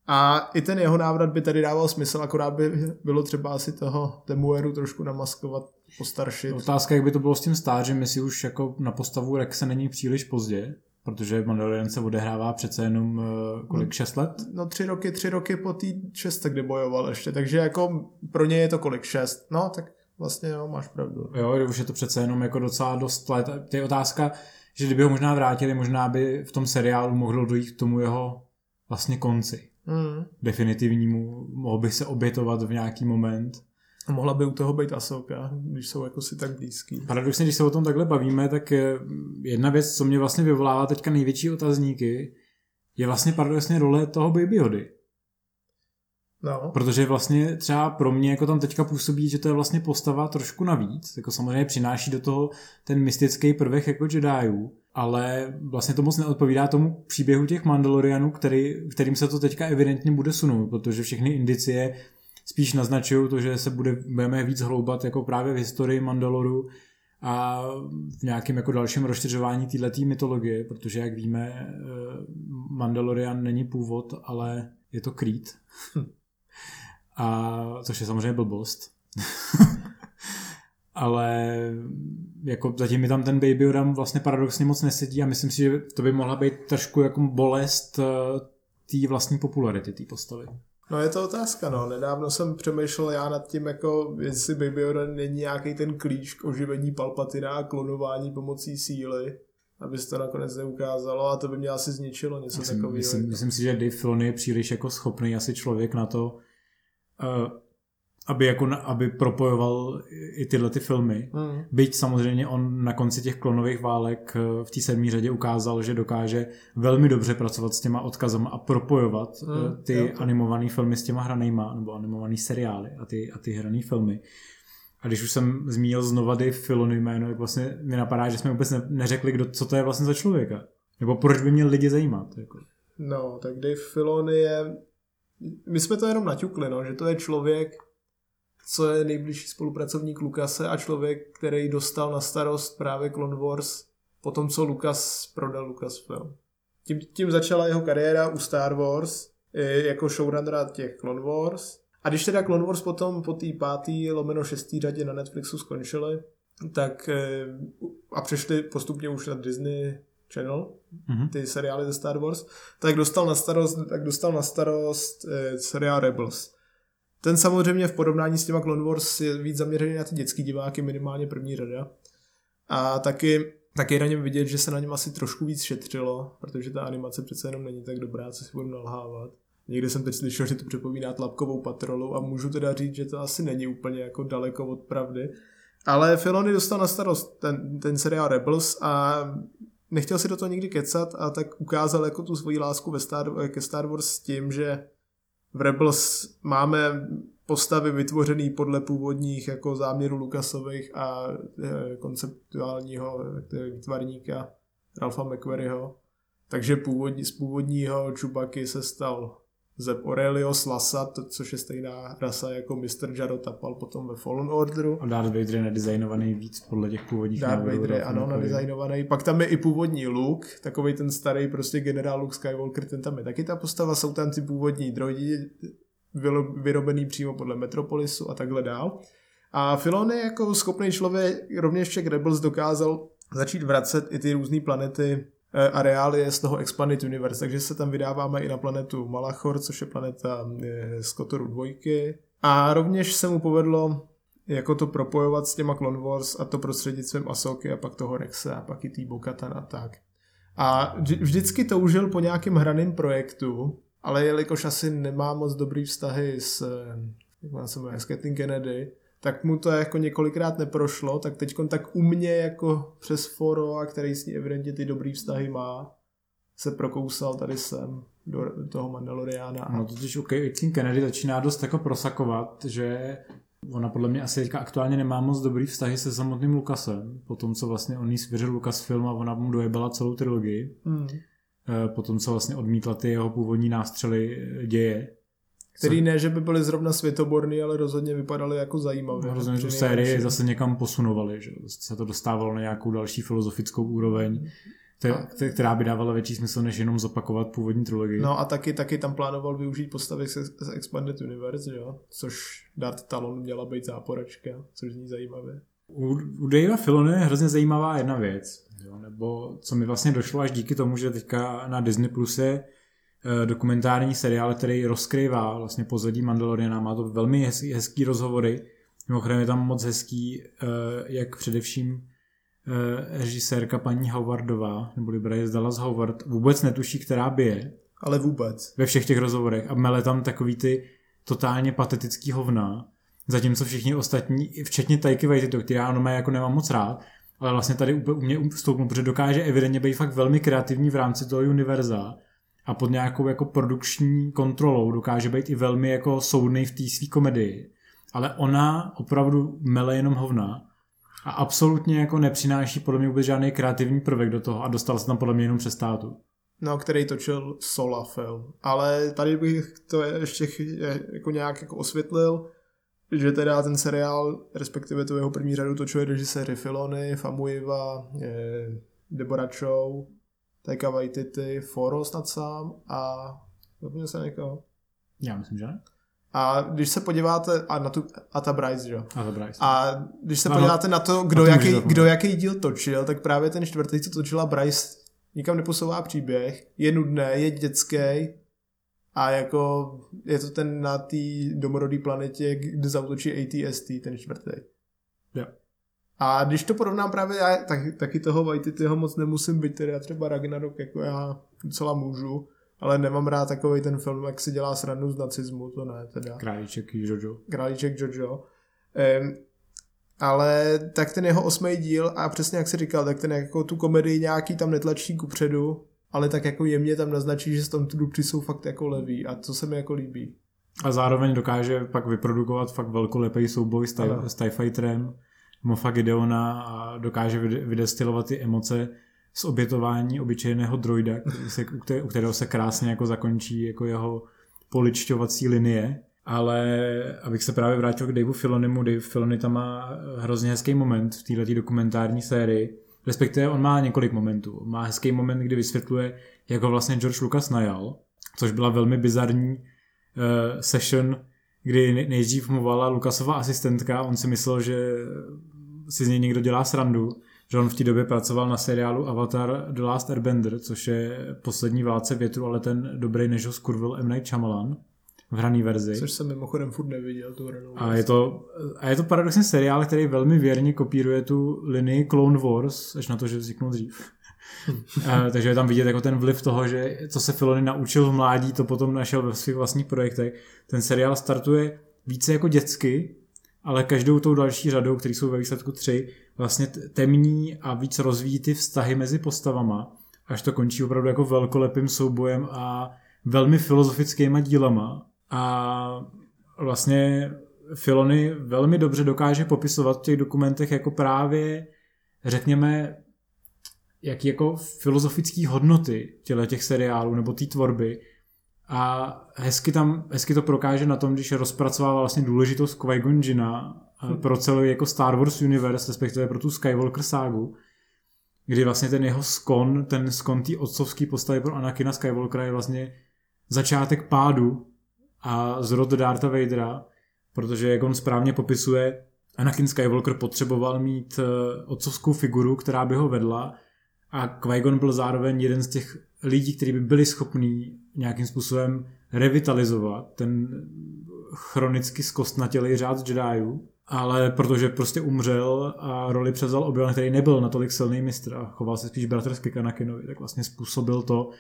A i ten jeho návrat by tady dával smysl, akorát by bylo třeba asi toho Temueru trošku namaskovat, postaršit. Otázka, jak by to bylo s tím stářem, jestli už jako na postavu Rexe není příliš pozdě, protože Mandalorian se odehrává přece jenom uh, kolik, 6 let? No tři roky, tři roky po té šeste, kde bojoval ještě, takže jako pro ně je to kolik, šest, no tak vlastně jo, máš pravdu. Jo, už je to přece jenom jako docela dost let. To je otázka, že kdyby ho možná vrátili, možná by v tom seriálu mohlo dojít k tomu jeho vlastně konci. Mm. Definitivnímu, mohl by se obětovat v nějaký moment. A mohla by u toho být Asoka, když jsou jako si tak blízký. Paradoxně, když se o tom takhle bavíme, tak eh, jedna věc, co mě vlastně vyvolává teďka největší otazníky, je vlastně paradoxně role toho Baby Hody. No. Protože vlastně třeba pro mě jako tam teďka působí, že to je vlastně postava trošku navíc, jako samozřejmě přináší do toho ten mystický prvek jako Jediů, ale vlastně to moc neodpovídá tomu příběhu těch Mandalorianů, který, kterým se to teďka evidentně bude sunout, protože všechny indicie spíš naznačují to, že se bude, budeme víc hloubat jako právě v historii Mandaloru a v nějakém jako dalším rozšiřování této mytologie, protože jak víme, eh, Mandalorian není původ, ale je to Creed. A, což je samozřejmě blbost. ale jako zatím mi tam ten Baby Yoda vlastně paradoxně moc nesedí a myslím si, že to by mohla být trošku jako bolest eh, té vlastní popularity té postavy. No je to otázka, no. Nedávno jsem přemýšlel já nad tím, jako jestli Baby Yoda není nějaký ten klíč k oživení Palpatina a klonování pomocí síly, aby se to nakonec neukázalo a to by mě asi zničilo něco myslím, takového. Myslím, myslím si, že Dave Filoni je příliš jako schopný asi člověk na to, uh, aby, jako, aby propojoval i tyhle ty filmy. Mm. Byť samozřejmě on na konci těch klonových válek eh, v té sedmé řadě ukázal, že dokáže velmi dobře pracovat s těma odkazama a propojovat Mm, ty jo. animované filmy s těma hranejma, nebo animované seriály a ty, a ty hrané filmy. A když už jsem zmínil znova Dave Filoni jméno, tak vlastně mi napadá, že jsme vůbec ne- neřekli, kdo, co to je vlastně za člověka. Nebo proč by měl lidi zajímat. Jako. No, tak Dave Filoni je... My jsme to jenom naťukli, no, že to je člověk, co je nejbližší spolupracovník Lukase a člověk, který dostal na starost právě Clone Wars po tom, co Lucas prodal Lucasfilm. Tím, tím začala jeho kariéra u Star Wars jako showrunnera těch Clone Wars. A když teda Clone Wars potom po té pátý lomeno šestý řadě na Netflixu skončily, tak eh, a přešli postupně už na Disney Channel, Mhm. ty seriály ze Star Wars, tak dostal na starost, tak dostal na starost eh, seriál Rebels. Ten samozřejmě v porovnání s těma Clone Wars je víc zaměřený na ty dětský diváky, minimálně první řada. A taky, taky na něm vidět, že se na něm asi trošku víc šetřilo, protože ta animace přece jenom není tak dobrá, co si budu nalhávat. Někde jsem teď slyšel, že to připomíná tlapkovou patrolu a můžu teda říct, že to asi není úplně jako daleko od pravdy. Ale Filoni dostal na starost ten, ten seriál Rebels a nechtěl si do toho nikdy kecat a tak ukázal jako tu svoji lásku ve Star, ke Star Wars s tím, že v Rebels máme postavy vytvořené podle původních jako záměrů Lukasových a e, konceptuálního výtvarníka Ralfa McQuarrieho. Takže původní, z původního Chewbacky se stal Zeb Aurelius Lasat, což je stejná rasa jako Mr. Jaro Tapal potom ve Fallen Orderu. A Darth Vader je nadizajnovaný víc podle těch původních Darth Vader je ano, nadizajnovaný. Pak tam je i původní Luke, takový ten starý prostě generál Luke Skywalker, ten tam je taky ta postava, jsou tam ty původní droidi vyrobený přímo podle Metropolisu a takhle dál. A Filoni jako schopný člověk rovněž však Rebels dokázal začít vracet i ty různé planety eh, areály z toho Expanded Universe, takže se tam vydáváme i na planetu Malachor, což je planeta eh, z Kotoru dvojky. A rovněž se mu povedlo jako to propojovat s těma Clone Wars a to prostřednictvím Asoky a pak toho Rexe a pak i tý Bokatan a tak. A vždy- vždycky toužil po nějakém hraném projektu, ale jelikož asi nemá moc dobrý vztahy s, eh, jak se jmenuje, s Kennedy, tak mu to jako několikrát neprošlo, tak teď tak u mě jako přes foro, a který s ní evidentně ty dobrý vztahy má, se prokousal tady sem do toho Mandaloriana. No totiž u Caitlyn Kennedy začíná dost jako prosakovat, že ona podle mě asi teďka aktuálně nemá moc dobrý vztahy se samotným Lukasem, po tom, co vlastně on jí svěřil Lucasfilm a ona mu dojebala celou trilogii, eh, po tom, co vlastně odmítla ty jeho původní nástřely eh, děje. Který ne, že by byly zrovna světoborný, ale rozhodně vypadaly jako zajímavé. Hrozně tu Při sérii zase někam posunovali, že se to dostávalo na nějakou další filozofickou úroveň, kte- kte- která by dávala větší smysl, než jenom zopakovat původní trilogii. No a taky, taky tam plánoval využít postavy z, z Expanded Universe, že jo? Což Darth Talon měla být záporačka, což zní zajímavé. U, u Davea Filoni je hrozně zajímavá jedna věc, jo, nebo co mi vlastně došlo až díky tomu, že teďka na Disney Plus je dokumentární seriál, který rozkrývá vlastně pozadí Mandaloriana, má to velmi hezký, hezký rozhovory Mimochodem je tam moc hezký, eh, jak především eh, režisérka paní Howardová, nebo Bryce Dallas Howard, vůbec netuší, která bije. Ale vůbec. Ve všech těch rozhovorech. A mele tam takový ty totálně patetický hovna, zatímco všichni ostatní, včetně Taiki Waititi, který já ono jako nemám moc rád, ale vlastně tady u mě vstoupnu, protože dokáže evidentně být fakt velmi kreativní v rámci toho univerza a pod nějakou jako produkční kontrolou dokáže být i velmi jako soudný v té své komedii. Ale ona opravdu mele jenom hovna a absolutně jako nepřináší podle mě vůbec žádný kreativní prvek do toho a dostal se tam podle mě jenom přes státu. No, který točil Sola film. Ale tady bych to ještě jako nějak jako osvětlil, že teda ten seriál, respektive tu jeho první řadu točili režiséry Filony, Famuiva, Deborah Chow, Taika Waititi, Foro snad sám a zapomněl se někoho. Já myslím, že ne. A když se podíváte, a na tu, a ta Bryce, jo. A ta Bryce. A když se no, podíváte na to, kdo, jaký, kdo jaký díl točil, tak právě ten čtvrtý, co točila Bryce, nikam neposouvá příběh, je nudné, je dětský a jako je to ten na té domorodé planetě, kde zautočí ATST, ten čtvrtý. A když to porovnám právě, já tak, taky toho Waititiho moc nemusím být, teda třeba Ragnarok jako já docela můžu, ale nemám rád takový ten film, jak se dělá srandu z nacismu, to ne teda. Králíček Jojo. Králíček Jojo. Um, ale tak ten jeho osmý díl a přesně jak jsi říkal, tak ten jako tu komedii nějaký tam netlačí kupředu, ale tak jako jemně tam naznačí, že tam tu dupři jsou fakt jako levý a to se mi jako líbí. A zároveň dokáže pak vyprodukovat fakt velkolepý souboj s, TIE, s TIE Fighterem, Mofa Gideona a dokáže vydestilovat ty emoce z obětování obyčejného droida, který se, u kterého se krásně jako zakončí jako jeho poličťovací linie. Ale abych se právě vrátil k Daveu Filonimu, Dave Filoni tam má hrozně hezký moment v této dokumentární sérii, respektive on má několik momentů. Má hezký moment, kdy vysvětluje, jak ho vlastně George Lucas najal, což byla velmi bizarní uh, session, kdy nejdřív mu volala Lucasova asistentka, on si myslel, že si z něj někdo dělá srandu, že on v té době pracoval na seriálu Avatar The Last Airbender, což je poslední válce větru, ale ten dobrý než ho skurvil M. Night Shyamalan v hraný verzi. Což jsem mimochodem furt neviděl, tu hranou a je, to, a je to paradoxně seriál, který velmi věrně kopíruje tu linii Clone Wars, až na to, že vzniknul dřív. a, takže je tam vidět jako ten vliv toho, že co se Filony naučil v mládí, to potom našel ve svých vlastních projektech. Ten seriál startuje více jako dětsky, ale každou tou další řadou, které jsou ve výsledku tři, vlastně temní a víc rozvíjí ty vztahy mezi postavama, až to končí opravdu jako velkolepým soubojem a velmi filozofickýma dílama. A vlastně Filony velmi dobře dokáže popisovat v těch dokumentech jako právě, řekněme, jaký jako filozofické hodnoty těle těch seriálů nebo té tvorby, a hezky, tam, hezky to prokáže na tom, když rozpracovává vlastně důležitost Qui-Gon Jina hmm. pro celý jako Star Wars universe, respektive pro tu Skywalker ságu, kdy vlastně ten jeho skon, ten skon té otcovské postavy pro Anakina Skywalkera je vlastně začátek pádu a zrod Dartha Vadera, protože jak on správně popisuje, Anakin Skywalker potřeboval mít eh, otcovskou figuru, která by ho vedla a Qui-Gon byl zároveň jeden z těch lidí, kteří by byli schopní nějakým způsobem revitalizovat ten chronicky zkostnatělý řád Jediů, ale protože prostě umřel a roli převzal obi který nebyl natolik silný mistr a choval se spíš bratrsky k Anakinovi, tak vlastně způsobil to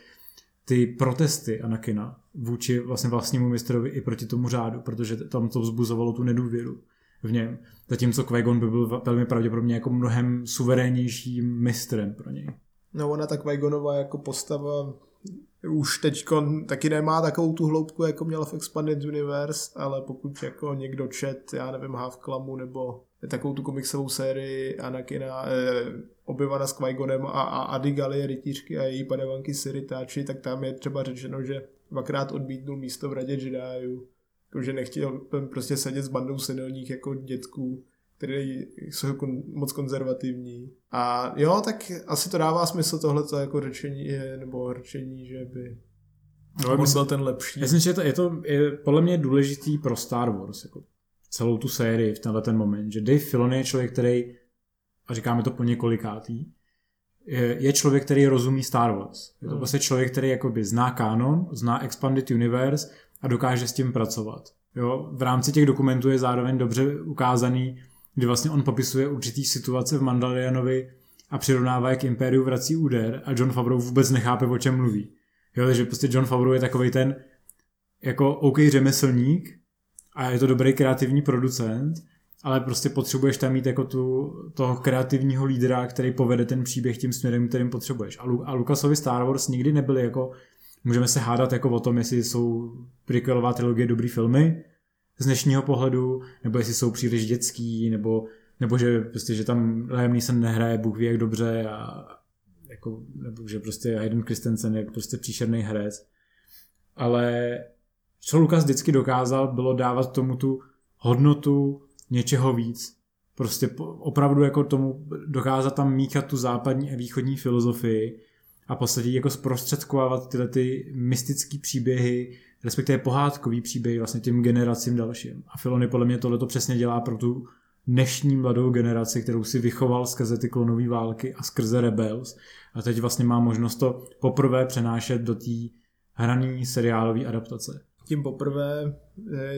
ty protesty Anakina vůči vlastně vlastnímu mistrovi i proti tomu řádu, protože tam to vzbuzovalo tu nedůvěru v něm. Zatímco qui by byl velmi pravděpodobně jako mnohem suverénnějším mistrem pro něj. No ona ta qui jako postava už teď taky nemá takovou tu hloubku, jako měla v Expanded Universe, ale pokud jako někdo čet, já nevím, Half Clamu nebo takovou tu komiksovou sérii Anakina, eh, objevana s qui a, a Adigalie rytířky a její padavanky Siritáči, tak tam je třeba řečeno, že dvakrát odmítnul místo v radě Jediů, že nechtěl prostě sedět s bandou senilních jako dětků které jsou jako moc konzervativní. A jo, tak asi to dává smysl tohle jako řečení, nebo řečení, že by no, byl ten lepší. Já myslím, že to, je to je podle mě důležitý pro Star Wars, jako celou tu sérii v tenhle ten moment, že Dave Filoni je člověk, který, a říkáme to po několikátý, je, je člověk, který rozumí Star Wars. Je to hmm. prostě člověk, který jakoby zná kanon, zná Expanded Universe a dokáže s tím pracovat. Jo, v rámci těch dokumentů je zároveň dobře ukázaný, kdy vlastně on popisuje určitý situace v Mandalorianovi a přirovnává je k Impériu vrací úder a John Favreau vůbec nechápe, o čem mluví. Jo, takže prostě John Favreau je takový ten jako OK řemeslník a je to dobrý kreativní producent, ale prostě potřebuješ tam mít jako tu, toho kreativního lídra, který povede ten příběh tím směrem, kterým potřebuješ. A, Lu- a Lukasovi Star Wars nikdy nebyly jako, můžeme se hádat jako o tom, jestli jsou prequelová trilogie dobrý filmy z dnešního pohledu, nebo jestli jsou příliš dětský, nebo, nebo že, prostě, že tam Liam Neeson nehraje Bůh ví jak dobře a jako, nebo že prostě Hayden Christensen je prostě příšerný herec. Ale co Lukas vždycky dokázal, bylo dávat tomu tu hodnotu něčeho víc. Prostě opravdu jako tomu dokázat tam míchat tu západní a východní filozofii a podstatě jako zprostředkovávat tyhle ty mystické příběhy, respektive pohádkový příběhy vlastně těm generacím dalším. A Filony podle mě tohle to přesně dělá pro tu dnešní mladou generaci, kterou si vychoval skrze ty klonové války a skrze Rebels. A teď vlastně má možnost to poprvé přenášet do té hraný seriálové adaptace tím poprvé.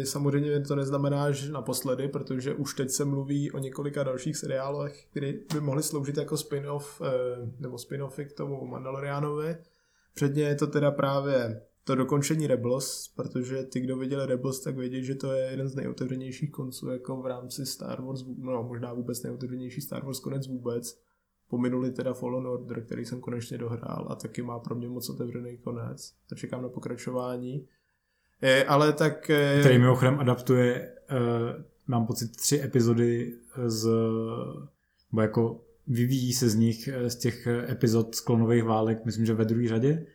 Samozřejmě to neznamená, že naposledy, protože už teď se mluví o několika dalších seriálech, které by mohly sloužit jako spin-off eh, nebo spin-offy k tomu Mandalorianovi. Předně je to teda právě to dokončení Rebels, protože ty, kdo viděli Rebels, tak vědí, že to je jeden z nejotevřenějších konců jako v rámci Star Wars, no možná vůbec nejotevřenější Star Wars konec vůbec. Pominuli teda Fallen Order, který jsem konečně dohrál a taky má pro mě moc otevřený konec a čekám na pokračování. Je, ale tak... Který mimochodem adaptuje, uh, mám pocit, tři epizody z... Bo jako vyvíjí se z nich, z těch epizod sklonových válek, myslím, že ve druhé řadě,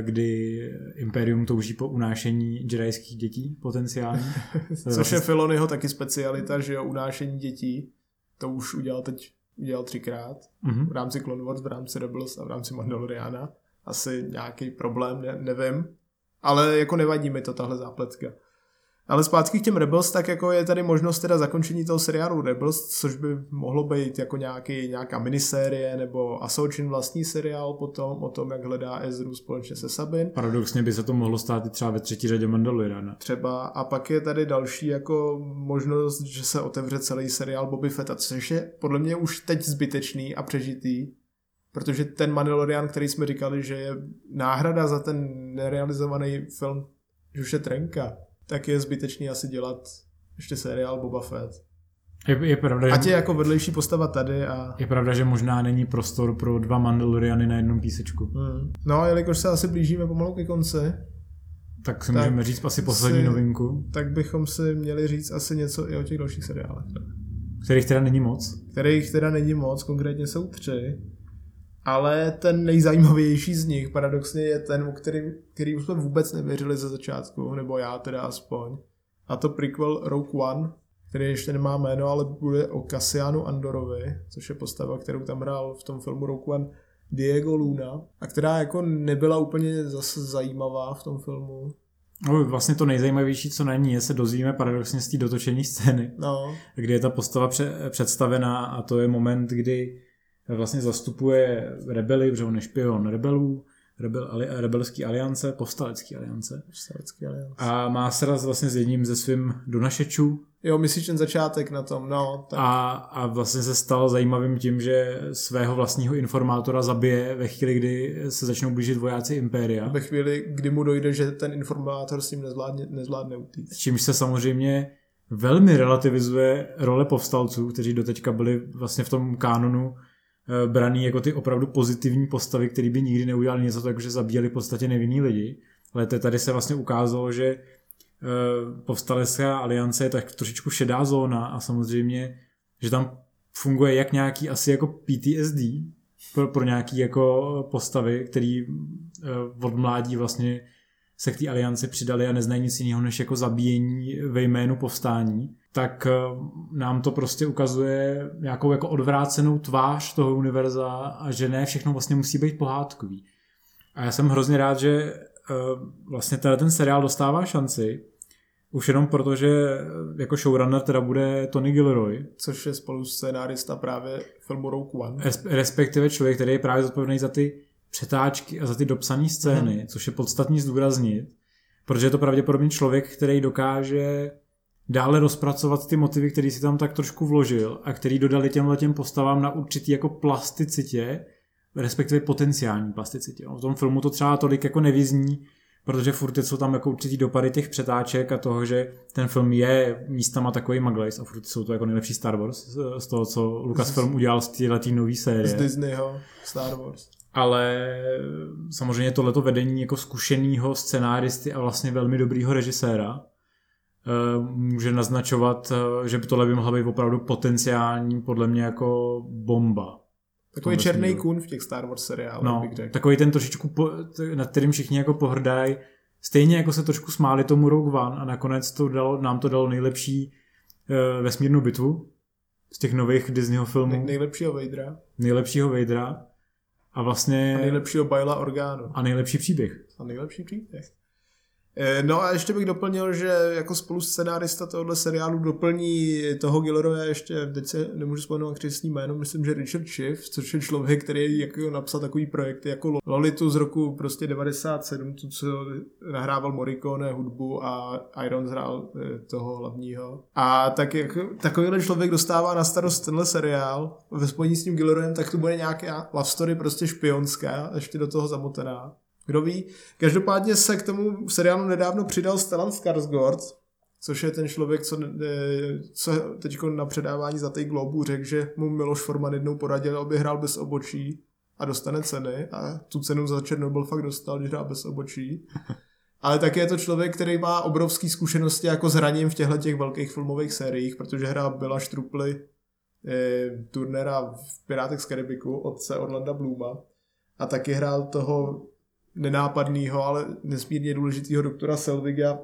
kdy Imperium touží po unášení jedajských dětí potenciálně. Což je Filonyho taky specialita, že jo, unášení dětí. To už udělal teď udělal třikrát mm-hmm. v rámci Clone Wars, v rámci Rebels a v rámci Mandaloriana. Asi nějaký problém, ne, nevím. Ale jako nevadí mi to tahle zápletka. Ale zpátky k těm Rebels, tak jako je tady možnost teda zakončení toho seriálu Rebels, což by mohlo být jako nějaký, nějaká minisérie nebo Asochin vlastní seriál potom o tom, jak hledá Ezru společně se Sabin. Paradoxně by se to mohlo stát i třeba ve třetí řadě Mandaloriana. Třeba. A pak je tady další jako možnost, že se otevře celý seriál Bobby Fetta, což je podle mě už teď zbytečný a přežitý, protože ten Mandalorian, který jsme říkali, že je náhrada za ten nerealizovaný film, že už je trenka, tak je zbytečný asi dělat ještě seriál Boba Fett. Je, je pravda, Ať je jako vedlejší postava tady a... Je pravda, že možná není prostor pro dva Mandaloriany na jednom písečku. Hmm. No, jelikož se asi blížíme pomalu ke konci, tak si tak můžeme říct asi poslední si, novinku. Tak bychom si měli říct asi něco i o těch dalších seriálech. Kterých teda není moc. Kterých teda není moc, konkrétně jsou tři. Ale ten nejzajímavější z nich paradoxně je ten, o kterým, který jsme vůbec nevěřili ze začátku, nebo já teda aspoň. A to prequel Rogue One, který ještě nemá jméno, ale bude o Cassianu Andorovi, což je postava, kterou tam hrál v tom filmu Rogue One Diego Luna, a která jako nebyla úplně zase zajímavá v tom filmu. No, vlastně to nejzajímavější, co na ní je, se dozvíme paradoxně z té dotočení scény, no. kdy je ta postava představená a to je moment, kdy vlastně zastupuje rebely, protože on je špion rebelů, rebel, ali, rebelský aliance, povstalecký aliance. Povstalecký aliance. A má sraz vlastně s jedním ze svým donašečů. Jo, myslíš ten začátek na tom, no. Tak. A, a vlastně se stal zajímavým tím, že svého vlastního informátora zabije ve chvíli, kdy se začnou blížit vojáci Impéria. Ve chvíli, kdy mu dojde, že ten informátor s ním nezvládne, nezvládne utíct. Čímž se samozřejmě velmi relativizuje role povstalců, kteří doteďka byli vlastně v tom kánonu braný jako ty opravdu pozitivní postavy, které by nikdy neudělali něco tak, že zabíjeli v podstatě nevinný lidi. Ale tady se vlastně ukázalo, že eh, povstalecká aliance je tak trošičku šedá zóna a samozřejmě, že tam funguje jak nějaký asi jako PTSD pro, pro nějaký jako postavy, který eh, od mládí vlastně se k té alianci přidali a neznají nic jiného než jako zabíjení ve jménu povstání tak eh, nám to prostě ukazuje nějakou jako odvrácenou tvář toho univerza a že ne všechno vlastně musí být pohádkový. A já jsem hrozně rád, že eh, vlastně teda ten seriál dostává šanci, už jenom proto, že eh, jako showrunner teda bude Tony Gilroy. Což je spolu scénárista právě filmu Rogue One. Respektive člověk, který je právě zodpovědný za ty přetáčky a za ty dopsané scény, hmm. což je podstatně zdůraznit Protože je to pravděpodobně člověk, který dokáže dále rozpracovat ty motivy, který si tam tak trošku vložil a který dodali těmhle těm postavám na určitý jako plasticitě, respektive potenciální plasticitě. V tom filmu to třeba tolik jako nevyzní, protože furt jsou tam jako určitý dopady těch přetáček a toho, že ten film je místama takový maglejs a furt jsou to jako nejlepší Star Wars z toho, co Lucasfilm udělal z této nové série. Z Disneyho Star Wars. Ale samozřejmě tohleto vedení jako zkušeného scenáristy a vlastně velmi dobrýho režiséra eh, může naznačovat, eh, že by tohle by mohla být opravdu potenciální podle mě jako bomba. Takový černý kůň v těch Star Wars seriálech, no, bych řekl. Takový ten trošičku, po, nad kterým všichni jako pohrdají. Stejně jako se trošku smáli tomu Rogue One a nakonec to dalo, nám to dalo nejlepší uh, vesmírnou bitvu z těch nových Disneyho filmů. Nej, nejlepšího Vadera. Nejlepšího Vadera. A vlastně... A nejlepšího Baila Orgánu. A nejlepší příběh. A nejlepší příběh. Eh, no a ještě bych doplnil, že jako spolu scenárista tohohle seriálu doplní toho Gillerova ještě, teď se nemůžu vzpomenout křesní jméno, myslím, že Richard Schiff, což je člověk, který jako napsal takový projekty jako Lolitu z roku prostě 97, tu, co nahrával Morricone hudbu a Iron hrál eh, toho hlavního. A tak jako, takovýhle člověk dostává na starost tenhle seriál ve spojení s tím Gillerovem, tak to bude nějaká love story prostě špionská, ještě do toho zamotená. Kdo ví. Každopádně se k tomu seriálu nedávno přidal Stellan Skarsgård, což je ten člověk, co, co teď na předávání za té Globu řekl, že mu Miloš Forman jednou poradil, aby hrál bez obočí a dostane ceny a tu cenu za Černobyl fakt dostal, když hrál bez obočí. Ale také je to člověk, který má obrovské zkušenosti jako s hraním v těchto těch velkých filmových sériích, protože hrál Bela Štruply, eh, turnera v Pirátech z Karibiku, otce Orlanda Bluma a taky hrál toho nenápadného, ale nesmírně důležitého doktora Selviga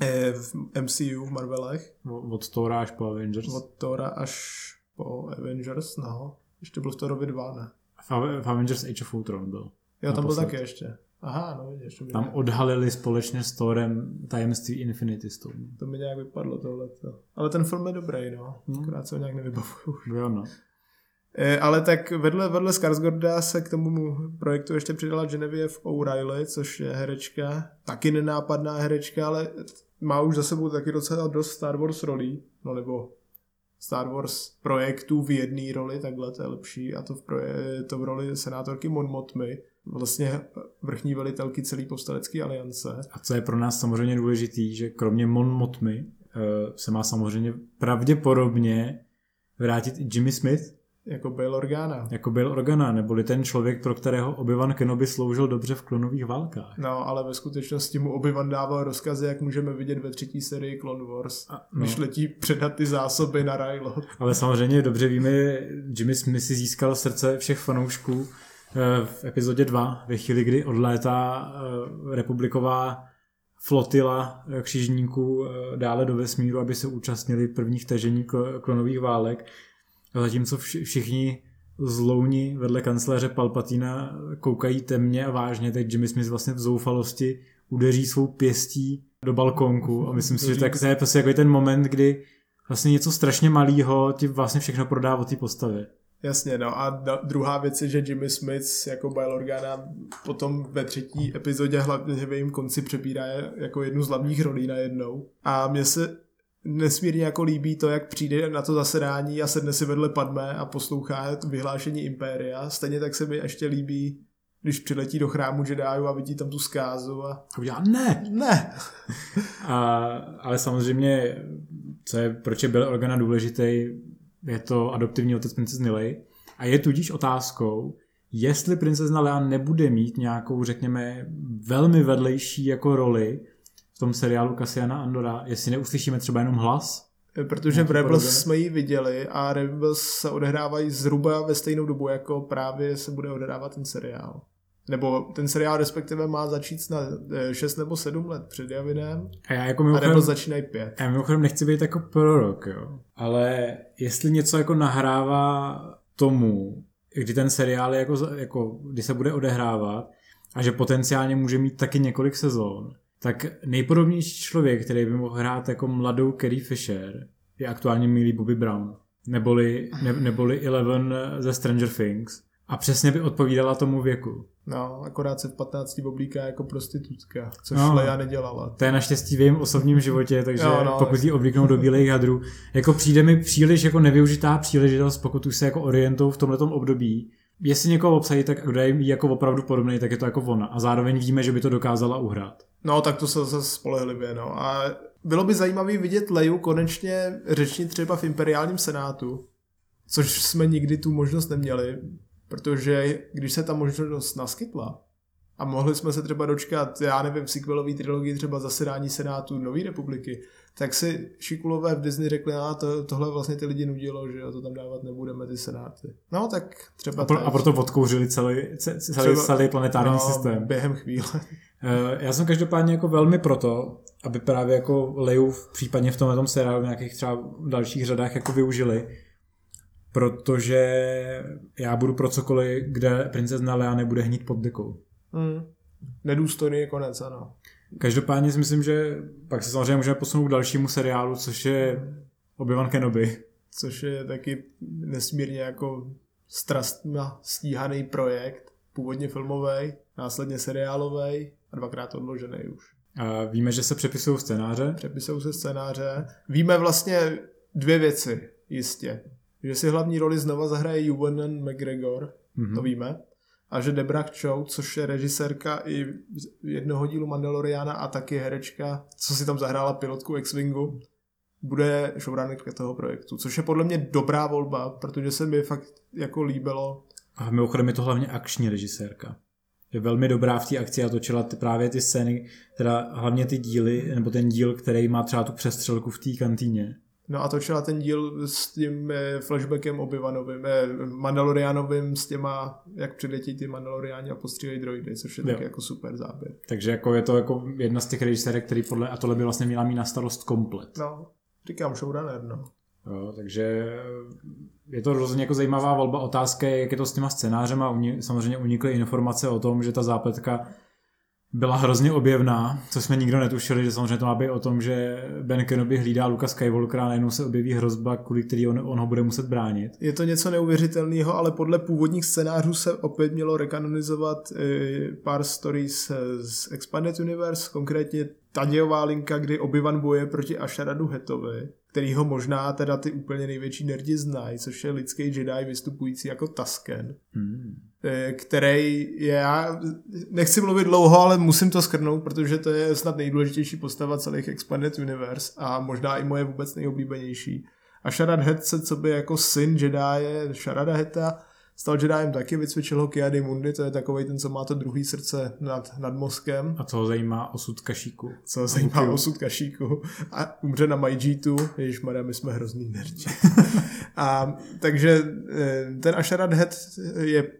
eh, v MCU v Marvelech. Od Thora až po Avengers. Od Thora až po Avengers, no. Ještě byl v Thorovi 2, ne? V, Avengers Age of Ultron byl. Jo, tam byl taky ještě. Aha, no vidíš. Tam nějak... odhalili společně s Thorem tajemství Infinity Stone. To mi nějak vypadlo tohle. Ale ten film je dobrý, no. Hmm. Akorát se ho nějak nevybavuju. Jo, no. Eh, ale tak vedle, vedle Skarsgårda se k tomu projektu ještě přidala Genevieve O'Reilly, což je herečka, taky nenápadná herečka, ale má už za sebou taky docela dost Star Wars rolí, no nebo Star Wars projektů v jedné roli, takhle to je lepší, a to v, proje, to v roli senátorky Mon Mothmy, vlastně vrchní velitelky celé povstalecké aliance. A co je pro nás samozřejmě důležitý, že kromě Mon Mothmy uh, se má samozřejmě pravděpodobně vrátit Jimmy Smith, jako Bail Organa. Jako Bail Organa, neboli ten člověk, pro kterého Obi-Wan Kenobi sloužil dobře v klonových válkách. No, ale ve skutečnosti mu Obi-Wan dával rozkazy, jak můžeme vidět ve třetí sérii Clone Wars, A, no. když letí předat ty zásoby na Rylo. Ale samozřejmě dobře víme, Jimmy Smith si získal srdce všech fanoušků eh, v epizodě 2, ve chvíli, kdy odlétá eh, republiková flotila eh, křižníků dále do vesmíru, aby se účastnili prvních tažení klonových válek zatímco všichni zlouni vedle kancléře Palpatina koukají temně a vážně, tak Jimmy Smith vlastně v zoufalosti udeří svou pěstí do balkonku a myslím si, že tak to je prostě jako ten moment, kdy vlastně něco strašně malého ti vlastně všechno prodá o té postavě. Jasně, no a druhá věc je, že Jimmy Smith jako Bail Organa potom ve třetí epizodě hlavně v jejím konci přebírá jako jednu z hlavních rolí najednou. A mně se nesmírně jako líbí to, jak přijde na to zasedání a sedne si vedle Padme a poslouchá vyhlášení Impéria. Stejně tak se mi ještě líbí, když přiletí do chrámu Jediů a vidí tam tu zkázu a... Udělá ne! Ne! a, ale samozřejmě, co je, proč je byl Organa důležitý, je to adoptivní otec princezny Lej. A je tudíž otázkou, jestli princezna Lea nebude mít nějakou, řekněme, velmi vedlejší jako roli v tom seriálu Kasiana Andora, jestli neuslyšíme třeba jenom hlas. Protože v Rebels podobě. jsme ji viděli a Rebels se odehrávají zhruba ve stejnou dobu, jako právě se bude odehrávat ten seriál. Nebo ten seriál respektive má začít na 6 nebo 7 let před Javinem a, já jako mimochodem, a Rebels začínají 5. Já mimochodem nechci být jako prorok, jo. Ale jestli něco jako nahrává tomu, kdy ten seriál je jako, jako, kdy se bude odehrávat a že potenciálně může mít taky několik sezón, tak nejpodobnější člověk, který by mohl hrát jako mladou Carrie Fisher, je aktuálně milý Bobby Brown. Neboli, ne, neboli Eleven ze Stranger Things. A přesně by odpovídala tomu věku. No, akorát se v 15 oblíká jako prostitutka, což no, Leia nedělala. To je naštěstí v jejím osobním životě, takže no, no, pokud ji oblíknou do bílých hadrů, jako přijde mi příliš jako nevyužitá příležitost, pokud už se jako orientou v tomhle období, jestli někoho obsadí, tak kdo je jako opravdu podobný, tak je to jako ona. A zároveň víme, že by to dokázala uhrát. No, tak to se zase spolehlivě, no. A bylo by zajímavé vidět Leju konečně řečnit třeba v imperiálním senátu, což jsme nikdy tu možnost neměli, protože když se ta možnost naskytla a mohli jsme se třeba dočkat, já nevím, v sequelový trilogii třeba zasedání senátu Nové republiky, tak si šikulové v Disney řekli, a to, tohle vlastně ty lidi nudilo, že to tam dávat nebudeme, ty senáty. No tak třeba... A, pro, a proto odkouřili celý, celý, třeba, celý planetární no, systém. Během chvíle. Eh, já jsem každopádně jako velmi proto, aby právě jako Leju případně v tomhle seriálu v nějakých třeba dalších řadách jako využili, protože já budu pro cokoliv, kde princezna Lea nebude hnít pod dekou. Hmm. Nedůstojný je konec, ano. Každopádně si myslím, že pak se samozřejmě můžeme posunout k dalšímu seriálu, což je Obi-Wan Kenobi. Což je taky nesmírně jako strastma stíhaný projekt, původně filmový, následně seriálový a dvakrát odložený už. A víme, že se přepisují scénáře? Přepisují se scénáře. Víme vlastně dvě věci, jistě. Že si hlavní roli znova zahraje Ewan McGregor, mm-hmm. to víme a že Debra Chow, což je režisérka i jednoho dílu Mandaloriana a taky herečka, co si tam zahrála pilotku X-Wingu, bude showrunnerka toho projektu, což je podle mě dobrá volba, protože se mi fakt jako líbilo. A mimochodem je to hlavně akční režisérka. Je velmi dobrá v té akci a točila ty, právě ty scény, teda hlavně ty díly, nebo ten díl, který má třeba tu přestřelku v té kantýně. No a točila ten díl s tím eh, flashbackem Obivanovým, eh, Mandalorianovým s těma, jak přiletí ty Mandaloriáni a postřílejí droidy, což je taky jako super záběr. Takže jako je to jako jedna z těch režisérek, který podle, a tohle by vlastně měla mít na starost komplet. No, říkám showrunner, no. Jo, takže je to rozhodně jako zajímavá volba. Otázka je, jak je to s těma scénářem a samozřejmě unikly informace o tom, že ta zápletka byla hrozně objevná, co jsme nikdo netušili, že samozřejmě to má být o tom, že Ben Kenobi hlídá Luka Skywalkera a najednou se objeví hrozba, kvůli který on, on ho bude muset bránit. Je to něco neuvěřitelného, ale podle původních scénářů se opět mělo rekanonizovat e, pár stories z Expanded Universe, konkrétně ta dějová linka, kdy Obi-Wan boje proti Asharadu Hetovi, který ho možná teda ty úplně největší nerdi znají, což je lidský Jedi vystupující jako Tasken. Hmm Eh, který je, já nechci mluvit dlouho, ale musím to skrnout, protože to je snad nejdůležitější postava celých Expanded Universe a možná i moje vůbec nejoblíbenější. A Sharad Het se, co by jako syn Jedi Sharada Heta, stal Jediem taky, vycvičil ho Kiadi Mundi, to je takový ten, co má to druhý srdce nad, nad mozkem. A co ho zajímá osud kašíku. Co ho zajímá okay. osud kašíku. A umře na Majjitu, ježiš my jsme hrozný nerdi. a takže eh, ten Asharat Het je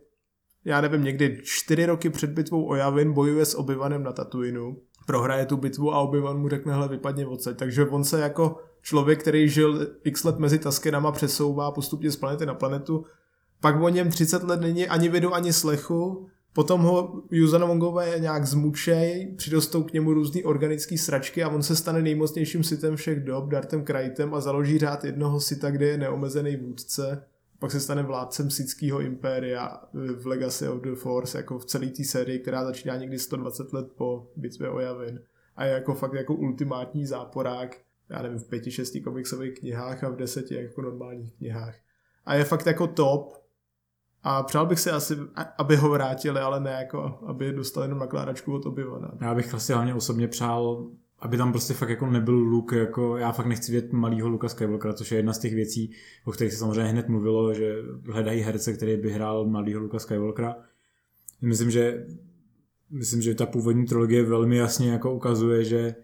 já nevím, někdy čtyři roky před bitvou o Javin bojuje s Obivanem na Tatooinu, prohraje tu bitvu a Obivan mu řekne, hele, vypadně odsaď. Takže on se jako člověk, který žil x let mezi Taskenama, přesouvá postupně z planety na planetu, pak o něm 30 let není ani vidu, ani slechu, potom ho Mongové nějak zmučej, přidostou k němu různý organické sračky a on se stane nejmocnějším sitem všech dob, Dartem Krajtem a založí řád jednoho sita, kde je neomezený vůdce pak se stane vládcem Sického impéria v Legacy of the Force, jako v celé té sérii, která začíná někdy 120 let po bitvě o Javin. A je jako fakt jako ultimátní záporák, já nevím, v pěti, šesti komiksových knihách a v deseti jako normálních knihách. A je fakt jako top. A přál bych si asi, aby ho vrátili, ale ne jako, aby dostali jenom nakládačku od Obyvana. Já bych asi hlavně osobně přál aby tam prostě fakt jako nebyl Luke, jako já fakt nechci vědět malýho Luka Skywalkera, což je jedna z těch věcí, o kterých se samozřejmě hned mluvilo, že hledají herce, který by hrál malýho Luka Skywalkera. Myslím, že myslím, že ta původní trilogie velmi jasně jako ukazuje, že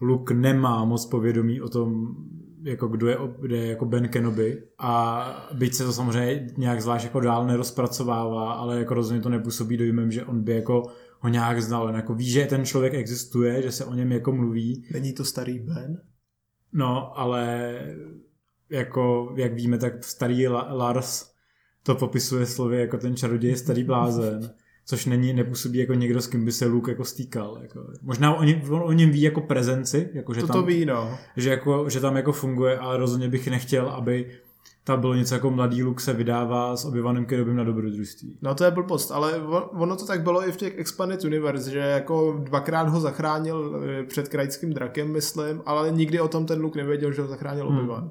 Luke nemá moc povědomí o tom, jako kdo je, kdo je jako Ben Kenobi a byť se to samozřejmě nějak zvlášť jako dál nerozpracovává, ale jako rozhodně to nepůsobí dojmem, že on by jako ho nějak znal. On jako ví, že ten člověk existuje, že se o něm jako mluví. Není to starý Ben? No, ale jako, jak víme, tak starý Lars to popisuje slovy jako ten čaroděj starý blázen, což není, nepůsobí jako někdo, s kým by se Luke jako stýkal. Jako. Možná o, něm, on o něm ví jako prezenci, jako, že, to tam, to ví, no. že, jako, že tam jako funguje, ale rozhodně bych nechtěl, aby tam bylo něco jako mladý Luke se vydává s Obi-Wanem Kenobym na dobrodružství. No to je blbost, ale ono to tak bylo i v těch Expanded Universe, že jako dvakrát ho zachránil eh, před krajským drakem, myslím, ale nikdy o tom ten Luke nevěděl, že ho zachránil hmm. Obi-Wan.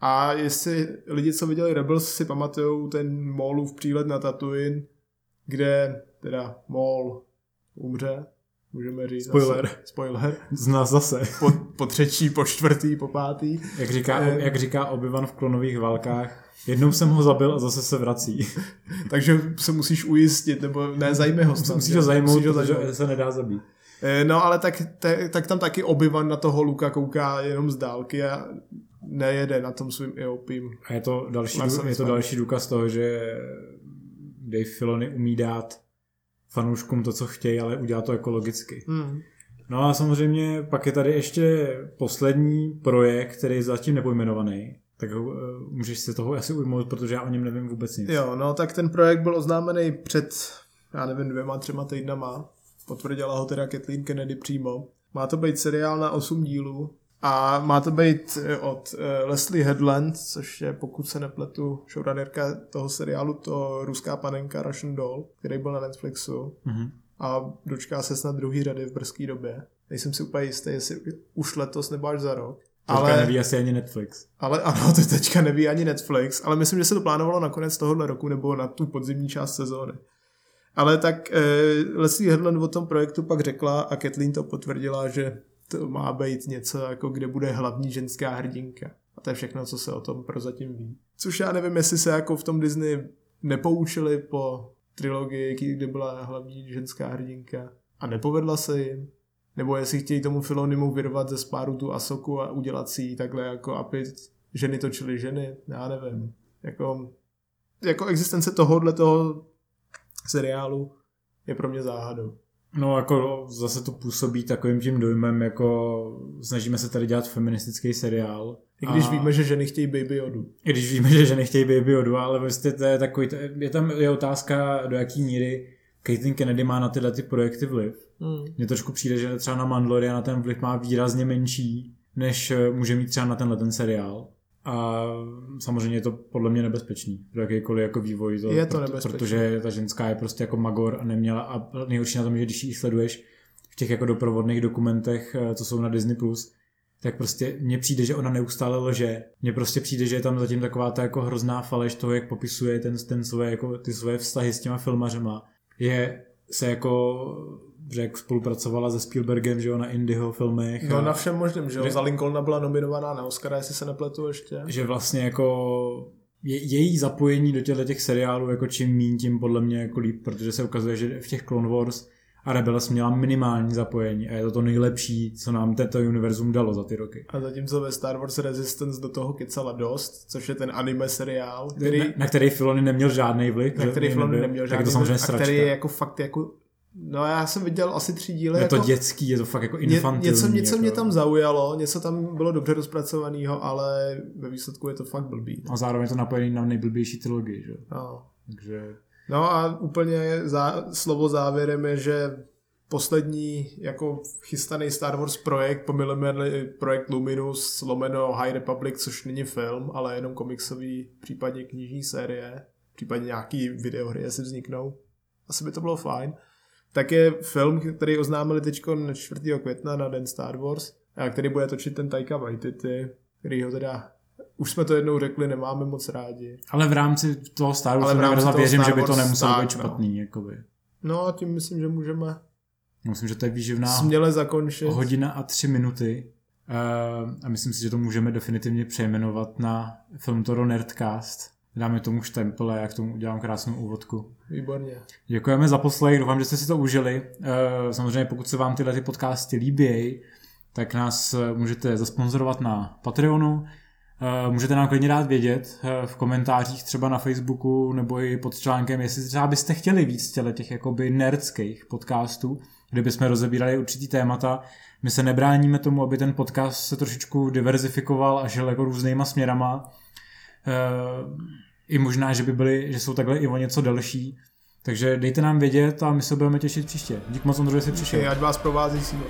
A jestli lidi, co viděli Rebels, si pamatují ten Maulův přílet na Tatooine, kde teda Maul umře, můžeme říct. Spoiler. Zase, spoiler. Z nás zase. Po, po třetí, po čtvrtý, po pátý. Jak říká, eh, jak říká Obi-Wan v klonových válkách, jednou jsem ho zabil a zase se vrací. Takže se musíš ujistit, nebo ne, zajme ho. Snad, musíš ho zajmout, musíš ho protože se nedá zabít. Eh, no ale tak, te, tak tam taky Obi-Wan na toho Luka kouká jenom z dálky a nejede na tom svým EOPím. A je to další, je to další důkaz toho, že Dave Filoni umí dát fanouškům to, co chtějí, ale udělá to ekologicky. Mm. No a samozřejmě pak je tady ještě poslední projekt, který je zatím nepojmenovaný. Tak uh, můžeš se toho asi ujmout, protože já o něm nevím vůbec nic. Jo, no tak ten projekt byl oznámený před, já nevím, dvěma, třema týdnama. Potvrdila ho teda Kathleen Kennedy přímo. Má to být seriál na 8 dílů a má to být eh, od eh, Leslie Headland, což je, pokud se nepletu, showrunnerka toho seriálu, to ruská panenka Russian Doll, který byl na Netflixu. Mm-hmm. A dočká se snad druhý řady v brzké době. Nejsem si úplně jistý, jestli už letos nebo až za rok. Teďka ale, neví asi ani Netflix. Ale ano, to teďka neví ani Netflix, ale myslím, že se to plánovalo na konec tohohle roku nebo na tu podzimní část sezóny. Ale tak eh, Leslie Headland o tom projektu pak řekla a Kathleen to potvrdila, že to má být něco, jako kde bude hlavní ženská hrdinka. A to je všechno, co se o tom prozatím ví. Což já nevím, jestli se jako v tom Disney nepoučili po trilogii, kde byla hlavní ženská hrdinka a nepovedla se jim. Nebo jestli chtějí tomu Filonimu vyrvat ze spáru tu Asoku a udělat si ji takhle jako aby ženy točily ženy, já nevím. Jako, jako existence tohohle toho seriálu je pro mě záhadou. No jako zase to působí takovým tím dojmem, jako snažíme se tady dělat feministický seriál. I když a... víme, že ženy chtějí Baby Yodu. I když víme, že ženy chtějí Baby Yodu, ale vlastně to je takový, je tam je otázka, do jaký míry Caitlyn Kennedy má na tyhle ty projekty vliv. Hmm. Mně trošku přijde, že třeba na Mandalorian na ten vliv má výrazně menší, než může mít třeba na tenhle ten seriál. A samozřejmě je to podle mě nebezpečný pro jakýkoliv jako vývoj. To, je to nebezpečný. Protože ta ženská je prostě jako magor a neměla a nejhorší na tom, že když ji sleduješ v těch jako doprovodných dokumentech, eh, co jsou na Disney+, tak prostě mně přijde, že ona neustále lže. Mně prostě přijde, že je tam zatím taková ta jako hrozná faleš toho, jak popisuje ten, ten své, jako, ty své vztahy s těma filmařema. Je se jako že jak spolupracovala se Spielbergem, že jo, na Indyho filmech. No a, na všem možným, že jo, za Lincolna byla nominovaná na Oscara, jestli se nepletu ještě. Že vlastně jako je, její zapojení do těchto těch seriálů jako čím mín, tím podle mě jako líp, protože se ukazuje, že v těch Clone Wars a Rebels měla minimální zapojení a je to to nejlepší, co nám tento univerzum dalo za ty roky. A zatímco ve Star Wars Resistance do toho kecala dost, což je ten anime seriál, který... Na, na který Filoni neměl žádný vliv. Na který Filoni neměl žádný vliv, a který je jako fakt jako No já jsem viděl asi tři díly. Je jako, to dětský, je to fakt jako infantilní. Něco, něco jako... mě tam zaujalo, něco tam bylo dobře rozpracovaného, ale ve výsledku je to fakt blbý. A zároveň to napojený na nejblbější trilogii, že? No. Takže... No a úplně zá, slovo závěrem je, že poslední jako chystaný Star Wars projekt, pomilujeme projekt Luminous, lomeno High Republic, což není film, ale jenom komiksový, případně knižní série, případně nějaký videohry, jestli vzniknou. Asi by to bylo fajn tak je film, který oznámili teď 4. května na Den Star Wars, a který bude točit ten Taika Waititi, který ho teda už jsme to jednou řekli, nemáme moc rádi. Ale v rámci toho Star Wars univerza věřím, Star že by to nemuselo tak, být špatný. No. Jakoby. no a tím myslím, že můžeme Myslím, že to je výživná směle zakončit. hodina a tři minuty. Uh, a myslím si, že to můžeme definitivně přejmenovat na Film Toro Nerdcast dáme tomu štempel a já k tomu udělám krásnou úvodku. Výborně. Děkujeme za poslech, doufám, že jste si to užili. Eh, samozřejmě pokud se vám tyhle ty podcasty líbí, tak nás eh, můžete zasponzorovat na Patreonu. Eh, můžete nám klidně dát vědět v komentářích třeba na Facebooku nebo i pod článkem, jestli třeba byste chtěli víc těle těch jakoby nerdských podcastů, kde bychom rozebírali určitý témata. My se nebráníme tomu, aby ten podcast se trošičku diverzifikoval a žil jako různýma směrama i možná, že by byly, že jsou takhle i o něco delší. Takže dejte nám vědět a my se budeme těšit příště. Dík moc, Ondro, že jsi přišel. Ať vás provází sílo.